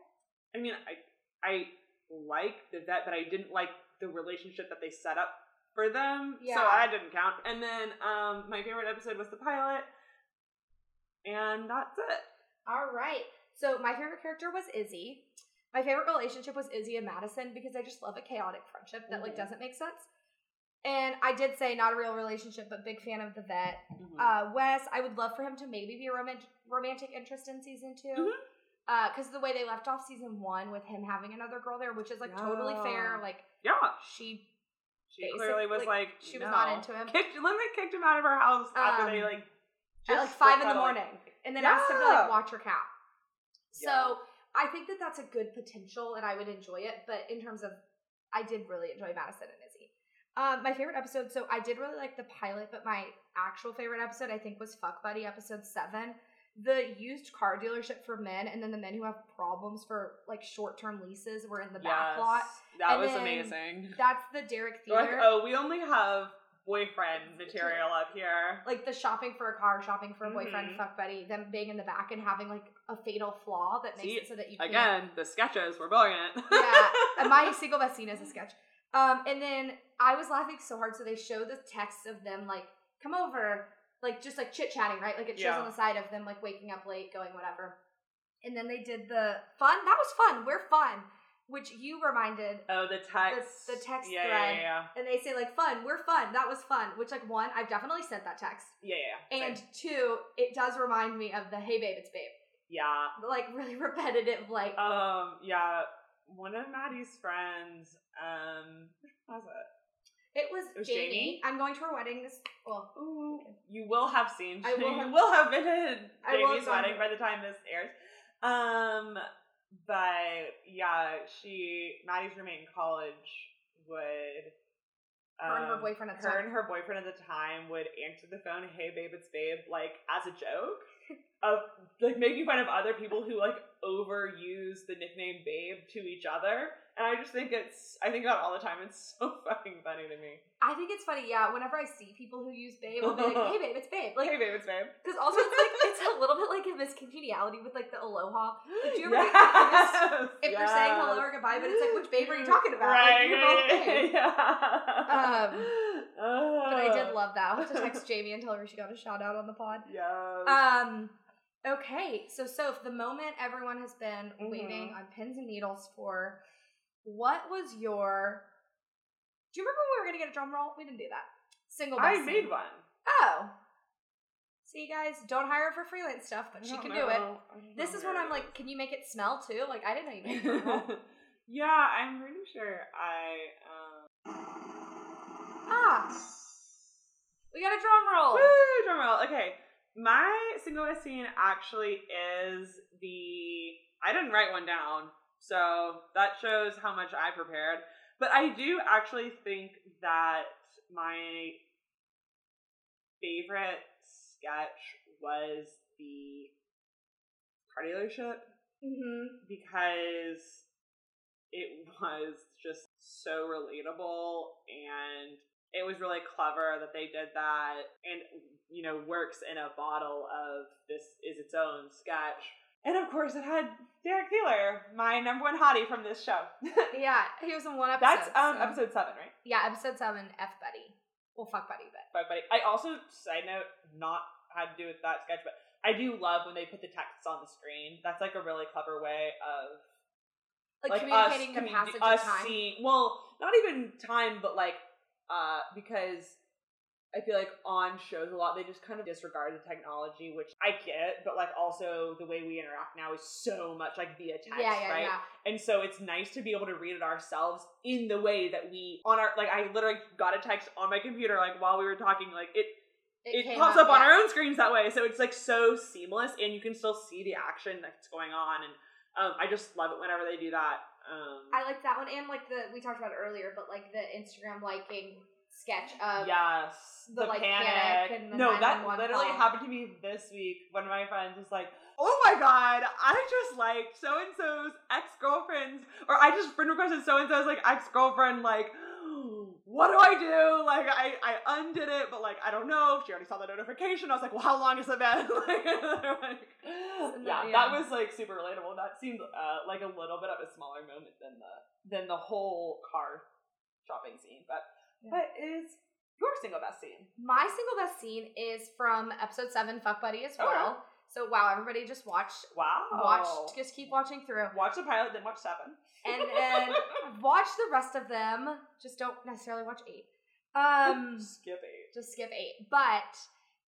I mean, I I like the vet, but I didn't like the relationship that they set up for them, Yeah. so I didn't count. And then um, my favorite episode was the pilot, and that's it. All right. So my favorite character was Izzy. My favorite relationship was Izzy and Madison because I just love a chaotic friendship that like Mhm. doesn't make sense. And I did say not a real relationship, but big fan of the vet. Mhm. Uh, Wes, I would love for him to maybe be a romantic romantic interest in season 2 Mhm. Because the way they left off season one with him having another girl there, which is like totally fair. Like yeah, she, she clearly was basically- like she was no. not into him. Kicked, literally kicked him out of her house after they Um, like at like five in the morning, and then asked him to like watch her cat. So Yeah. I think that that's a good potential, and I would enjoy it. But in terms of, I did really enjoy Madison and Izzy. Um, my favorite episode. So I did really like the pilot, but my actual favorite episode I think was Fuck Buddy episode seven. The used car dealership for men, and then the men who have problems for like short term leases were in the back lot. That And was amazing. That's the Derek They're like, Theler. oh, we only have boyfriend material up here. like the shopping for a car, shopping for a boyfriend, Mhm. fuck buddy, them being in the back and having like a fatal flaw that makes See, it so that you can't. Again, the sketches were brilliant. Yeah, and my single best scene is a sketch. Um, and then I was laughing so hard, so they show the text of them like, "Come over, like just like chit chatting, right? Like it shows Yeah. on the side of them like waking up late, going whatever. And then they did the fun. That was fun. We're fun, which you reminded. Oh, the text. the text yeah, thread. Yeah, yeah, And they say like fun. We're fun. That was fun. Which like one, I've definitely sent that text. yeah, yeah. yeah. And Same. two, it does remind me of the hey babe, it's babe. yeah, Like really repetitive, like um, yeah. One of Maddie's friends, um, was it? it was, it was Jamie. Jamie? I'm going to her wedding this. Well, Ooh, you will have seen. I will you have- will have been at Jamie's wedding by the time this airs. Um, but yeah, she Maddie's roommate in college would. her and her um, boyfriend at the her time. and her boyfriend at the time would answer the phone, "Hey babe, it's babe," like as a joke of like making fun of other people who like overuse the nickname babe to each other. And I just think it's I think about it all the time. It's so fucking funny to me. I think it's funny, yeah. Whenever I see people who use babe, I'll be like, "Hey babe, it's babe." Like, hey babe, it's babe. because also it's like it's a little bit like a Miss Congeniality with like the aloha. Like, do you ever Yes, if they're saying hello or goodbye, but it's like, which babe are you talking about? Right. Like, you're both babe. yeah. Um, But I did love that. I'll have to text Jamie and tell her she got a shout out on the pod. Yes. Um. Okay, so so the moment everyone has been Mhm. waiting on pins and needles for, what was your? Do you remember when we were gonna get a drum roll? We didn't do that. Single. I best made scene. one. Oh. See, you guys, don't hire her for freelance stuff, but I she can do it. know. This is when I'm like, can you make it smell too? Like, I didn't know you made a drum roll. yeah, I'm pretty sure I. Um... ah, we got a drum roll. Woo! Drum roll. Okay, my single best scene actually is the. I didn't write one down, so that shows how much I prepared. But I do actually think that my favorite sketch was the car dealership Mm-hmm. because it was just so relatable and it was really clever that they did that and you know works in a bottle of this is its own sketch and of course it had derek Theler, my number one hottie from this show Yeah, he was in one episode. that's um so- episode seven right Yeah, episode seven, F Buddy. Well, fuck Buddy, but Bye, buddy. I also, side note, not had to do with that sketch, but I do love when they put the texts on the screen. That's like a really clever way of like, us communicating the communi- passage us of time. Seeing, well, not even time, but like uh because I feel like on shows a lot they just kind of disregard the technology, which I get, but like also the way we interact now is so much like via text, yeah, yeah, right? yeah. And so it's nice to be able to read it ourselves in the way that we on our like I literally got a text on my computer like while we were talking like it it, came pops up, on yeah. our own screens that way. So it's like so seamless and you can still see the action that's going on and um, I just love it whenever they do that. Um, I like that one, and like the we talked about it earlier, but like the Instagram liking sketch of yes, the, the, like, panic. panic and the no, that literally call. happened to me this week. One of my friends was like, "Oh my god, I just like so and so's ex girlfriend's, or I just friend requested so and so's like ex girlfriend. Like, what do I do? Like, I I undid it, but like I don't know if she already saw the notification. I was like, well, how long has it been? like, like, yeah, yeah. that was like super relatable. That seemed uh, like a little bit of a smaller moment than the than the whole car shopping scene, but But is your single best scene? my single best scene is from episode seven, Fuck Buddy as Okay. well. So wow, everybody just watch, Wow, watch, just keep watching through, watch the pilot, then watch seven, and then watch the rest of them. Just don't necessarily watch eight. Um, skip eight. just skip eight. But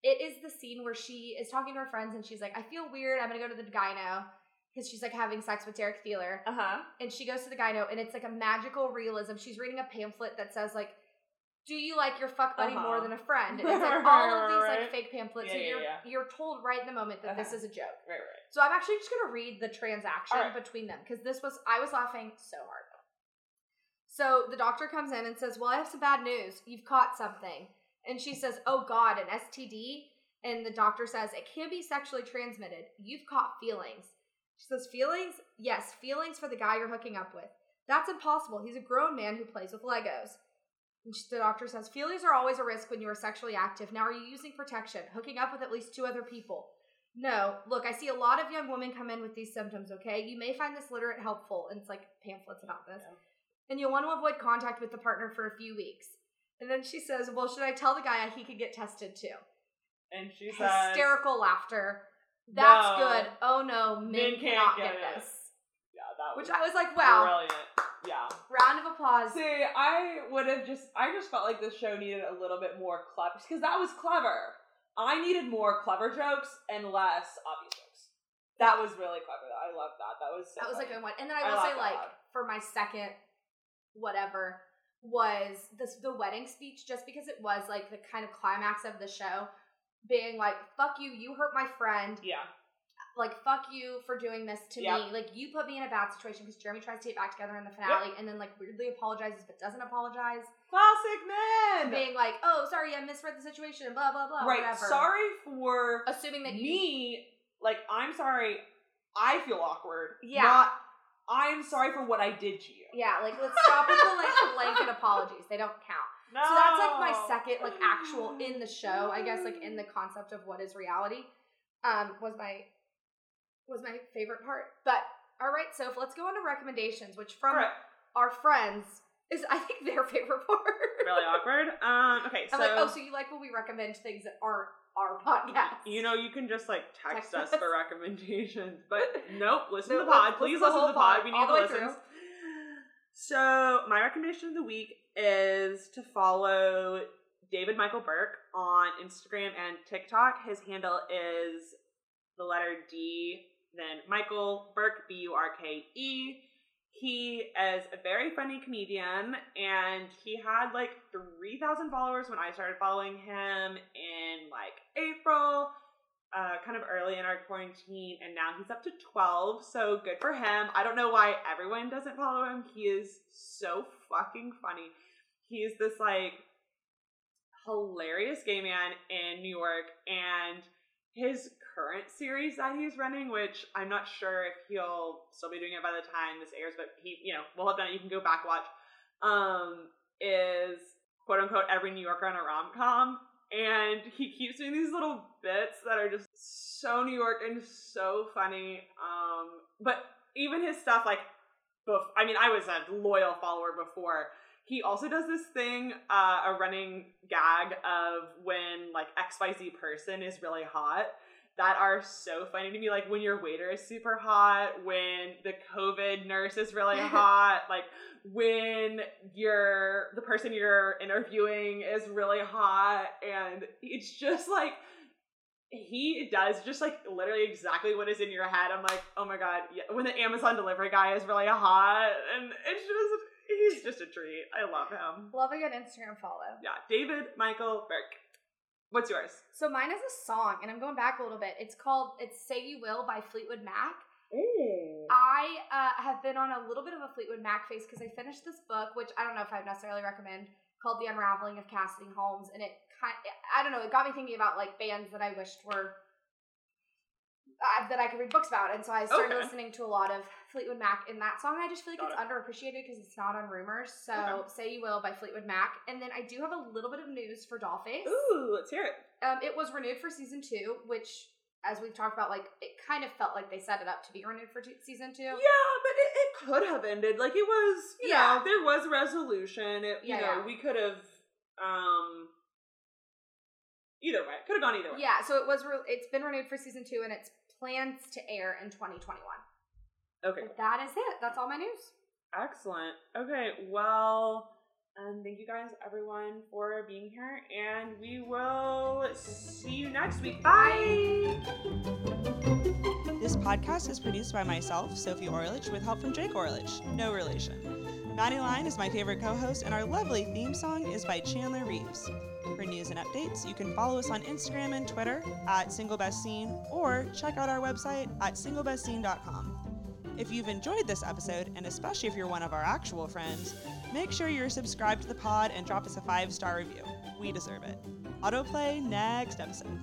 it is the scene where she is talking to her friends and she's like, I feel weird. I'm gonna go to the gyno because she's like having sex with Derek Theler. Uh huh. And she goes to the gyno and it's like a magical realism. She's reading a pamphlet that says like, "Do you like your fuck buddy more Uh-huh. than a friend?" And it's like all of these like fake pamphlets. Yeah, you're yeah. you're told right in the moment that this Uh-huh. is a joke. Right, right. So I'm actually just gonna read the transaction Alright. between them because this was I was laughing so hard. So the doctor comes in and says, "Well, I have some bad news. You've caught something." And she says, "Oh God, an STD." And the doctor says, "It can be sexually transmitted. You've caught feelings." She says, "Feelings? Yes, feelings for the guy you're hooking up with. That's impossible. He's a grown man who plays with Legos." The doctor says, "Feelings are always a risk when you are sexually active. Now, are you using protection? Hooking up with at least two other people?" No, look, I see a lot of young women come in with these symptoms, okay? You may find this literate helpful, and it's like pamphlets about this. Yeah. And you'll want to avoid contact with the partner for a few weeks. And then she says, Well, should I tell the guy he could get tested too? and she says, hysterical laughter. That's No. good. Oh no, Min can't cannot get get, this. "Yeah, that was Which I was like, wow. brilliant." Round of applause. See, I would have just, I just felt like this show needed a little bit more clever, because that was clever. I needed more clever jokes and less obvious jokes. That was really clever. I love that. That was so That was a funny. good one. And then I I will laughed say, like, loud. for my second whatever was this the wedding speech, just because it was like the kind of climax of the show, being like, fuck you, you hurt my friend. Yeah. Like, fuck you for doing this to Yep. me. Like, you put me in a bad situation because Jeremy tries to get back together in the finale and then, like, weirdly apologizes but doesn't apologize. Classic men! Being like, oh, sorry, I misread the situation, blah, blah, blah. right. Whatever. Sorry for Assuming that you. me. Like, I'm sorry. I feel awkward. Yeah. Not, I'm sorry for what I did to you. Yeah, like, let's stop with the, like, blanket apologies. They don't count. No. So that's like my second like actual in the show, I guess like in the concept of what is reality. Um was my was my favorite part. But all right, so let's go on to recommendations, which from Alright, our friends is I think their favorite part. really awkward. Um. Okay. So I'm like, oh, so you like when we recommend things that aren't our podcast? You know, you can just like text, Text us us. for recommendations, but nope. Listen to the pod. let's Please listen listen to to the the pod. We need all the the way listens. through. So my recommendation of the week is to follow David Michael Burke on Instagram and TikTok. His handle is the letter D, then Michael Burke B U R K E. He is a very funny comedian, and he had like 3,000 followers when I started following him in like April, uh, kind of early in our quarantine, and now he's up to 12. So good for him. I don't know why everyone doesn't follow him. He is so fucking funny. He's this like hilarious gay man in New York, and his current series that he's running, which I'm not sure if he'll still be doing it by the time this airs, but he, you know, we'll have done it. You can go back watch. Um, is quote unquote every New Yorker on a rom com, and he keeps doing these little bits that are just so New York and so funny. Um, but even his stuff, like, bef- I mean, I was a loyal follower before. He also does this thing, uh, a running gag of when like XYZ person is really hot that are so funny to me. Like when your waiter is super hot, when the COVID nurse is really hot, like when you're the person you're interviewing is really hot, and it's just like he does just like literally exactly what is in your head. I'm like, oh my god, yeah. when the Amazon delivery guy is really hot, and it's just he's just a treat. I love him. Love a good Instagram follow. Yeah, David Michael Burke. What's yours? So mine is a song, and I'm going back a little bit. It's called "It's Say You Will" by Fleetwood Mac. Ooh. I uh, have been on a little bit of a Fleetwood Mac phase because I finished this book, which I don't know if I would necessarily recommend, called "The Unraveling of Cassidy Holmes," and it kind, I don't know, it got me thinking about like bands that I wished were uh, that I could read books about, and so I started Okay. listening to a lot of Fleetwood Mac in that song. I just feel like Got it's it. underappreciated because it's not on Rumours. So Okay. "Say You Will" by Fleetwood Mac, and then I do have a little bit of news for Dollface. Ooh, let's hear it. Um, it was renewed for season two, which, as we've talked about, like it kind of felt like they set it up to be renewed for two, season two. Yeah, but it, it could have ended. Like it was, you Yeah. know, there was resolution. It, you Yeah, know, yeah. we could have. um Either way, could have gone either way. Yeah, so it was. Re- it's been renewed for season two, and it's plans to air in 2021. Okay. But that is it. That's all my news. Excellent. Okay. Well, um, thank you guys, everyone, for being here, and we will see you next week. Bye. This podcast is produced by myself, Sophie Orlich, with help from Jake Orlich. No relation. Maddie Line is my favorite co-host, and our lovely theme song is by Chandler Reeves. For news and updates, you can follow us on Instagram and Twitter at SingleBestScene or check out our website at singlebestscene.com. If you've enjoyed this episode, and especially if you're one of our actual friends, make sure you're subscribed to the pod and drop us a five star review. We deserve it. Autoplay next episode.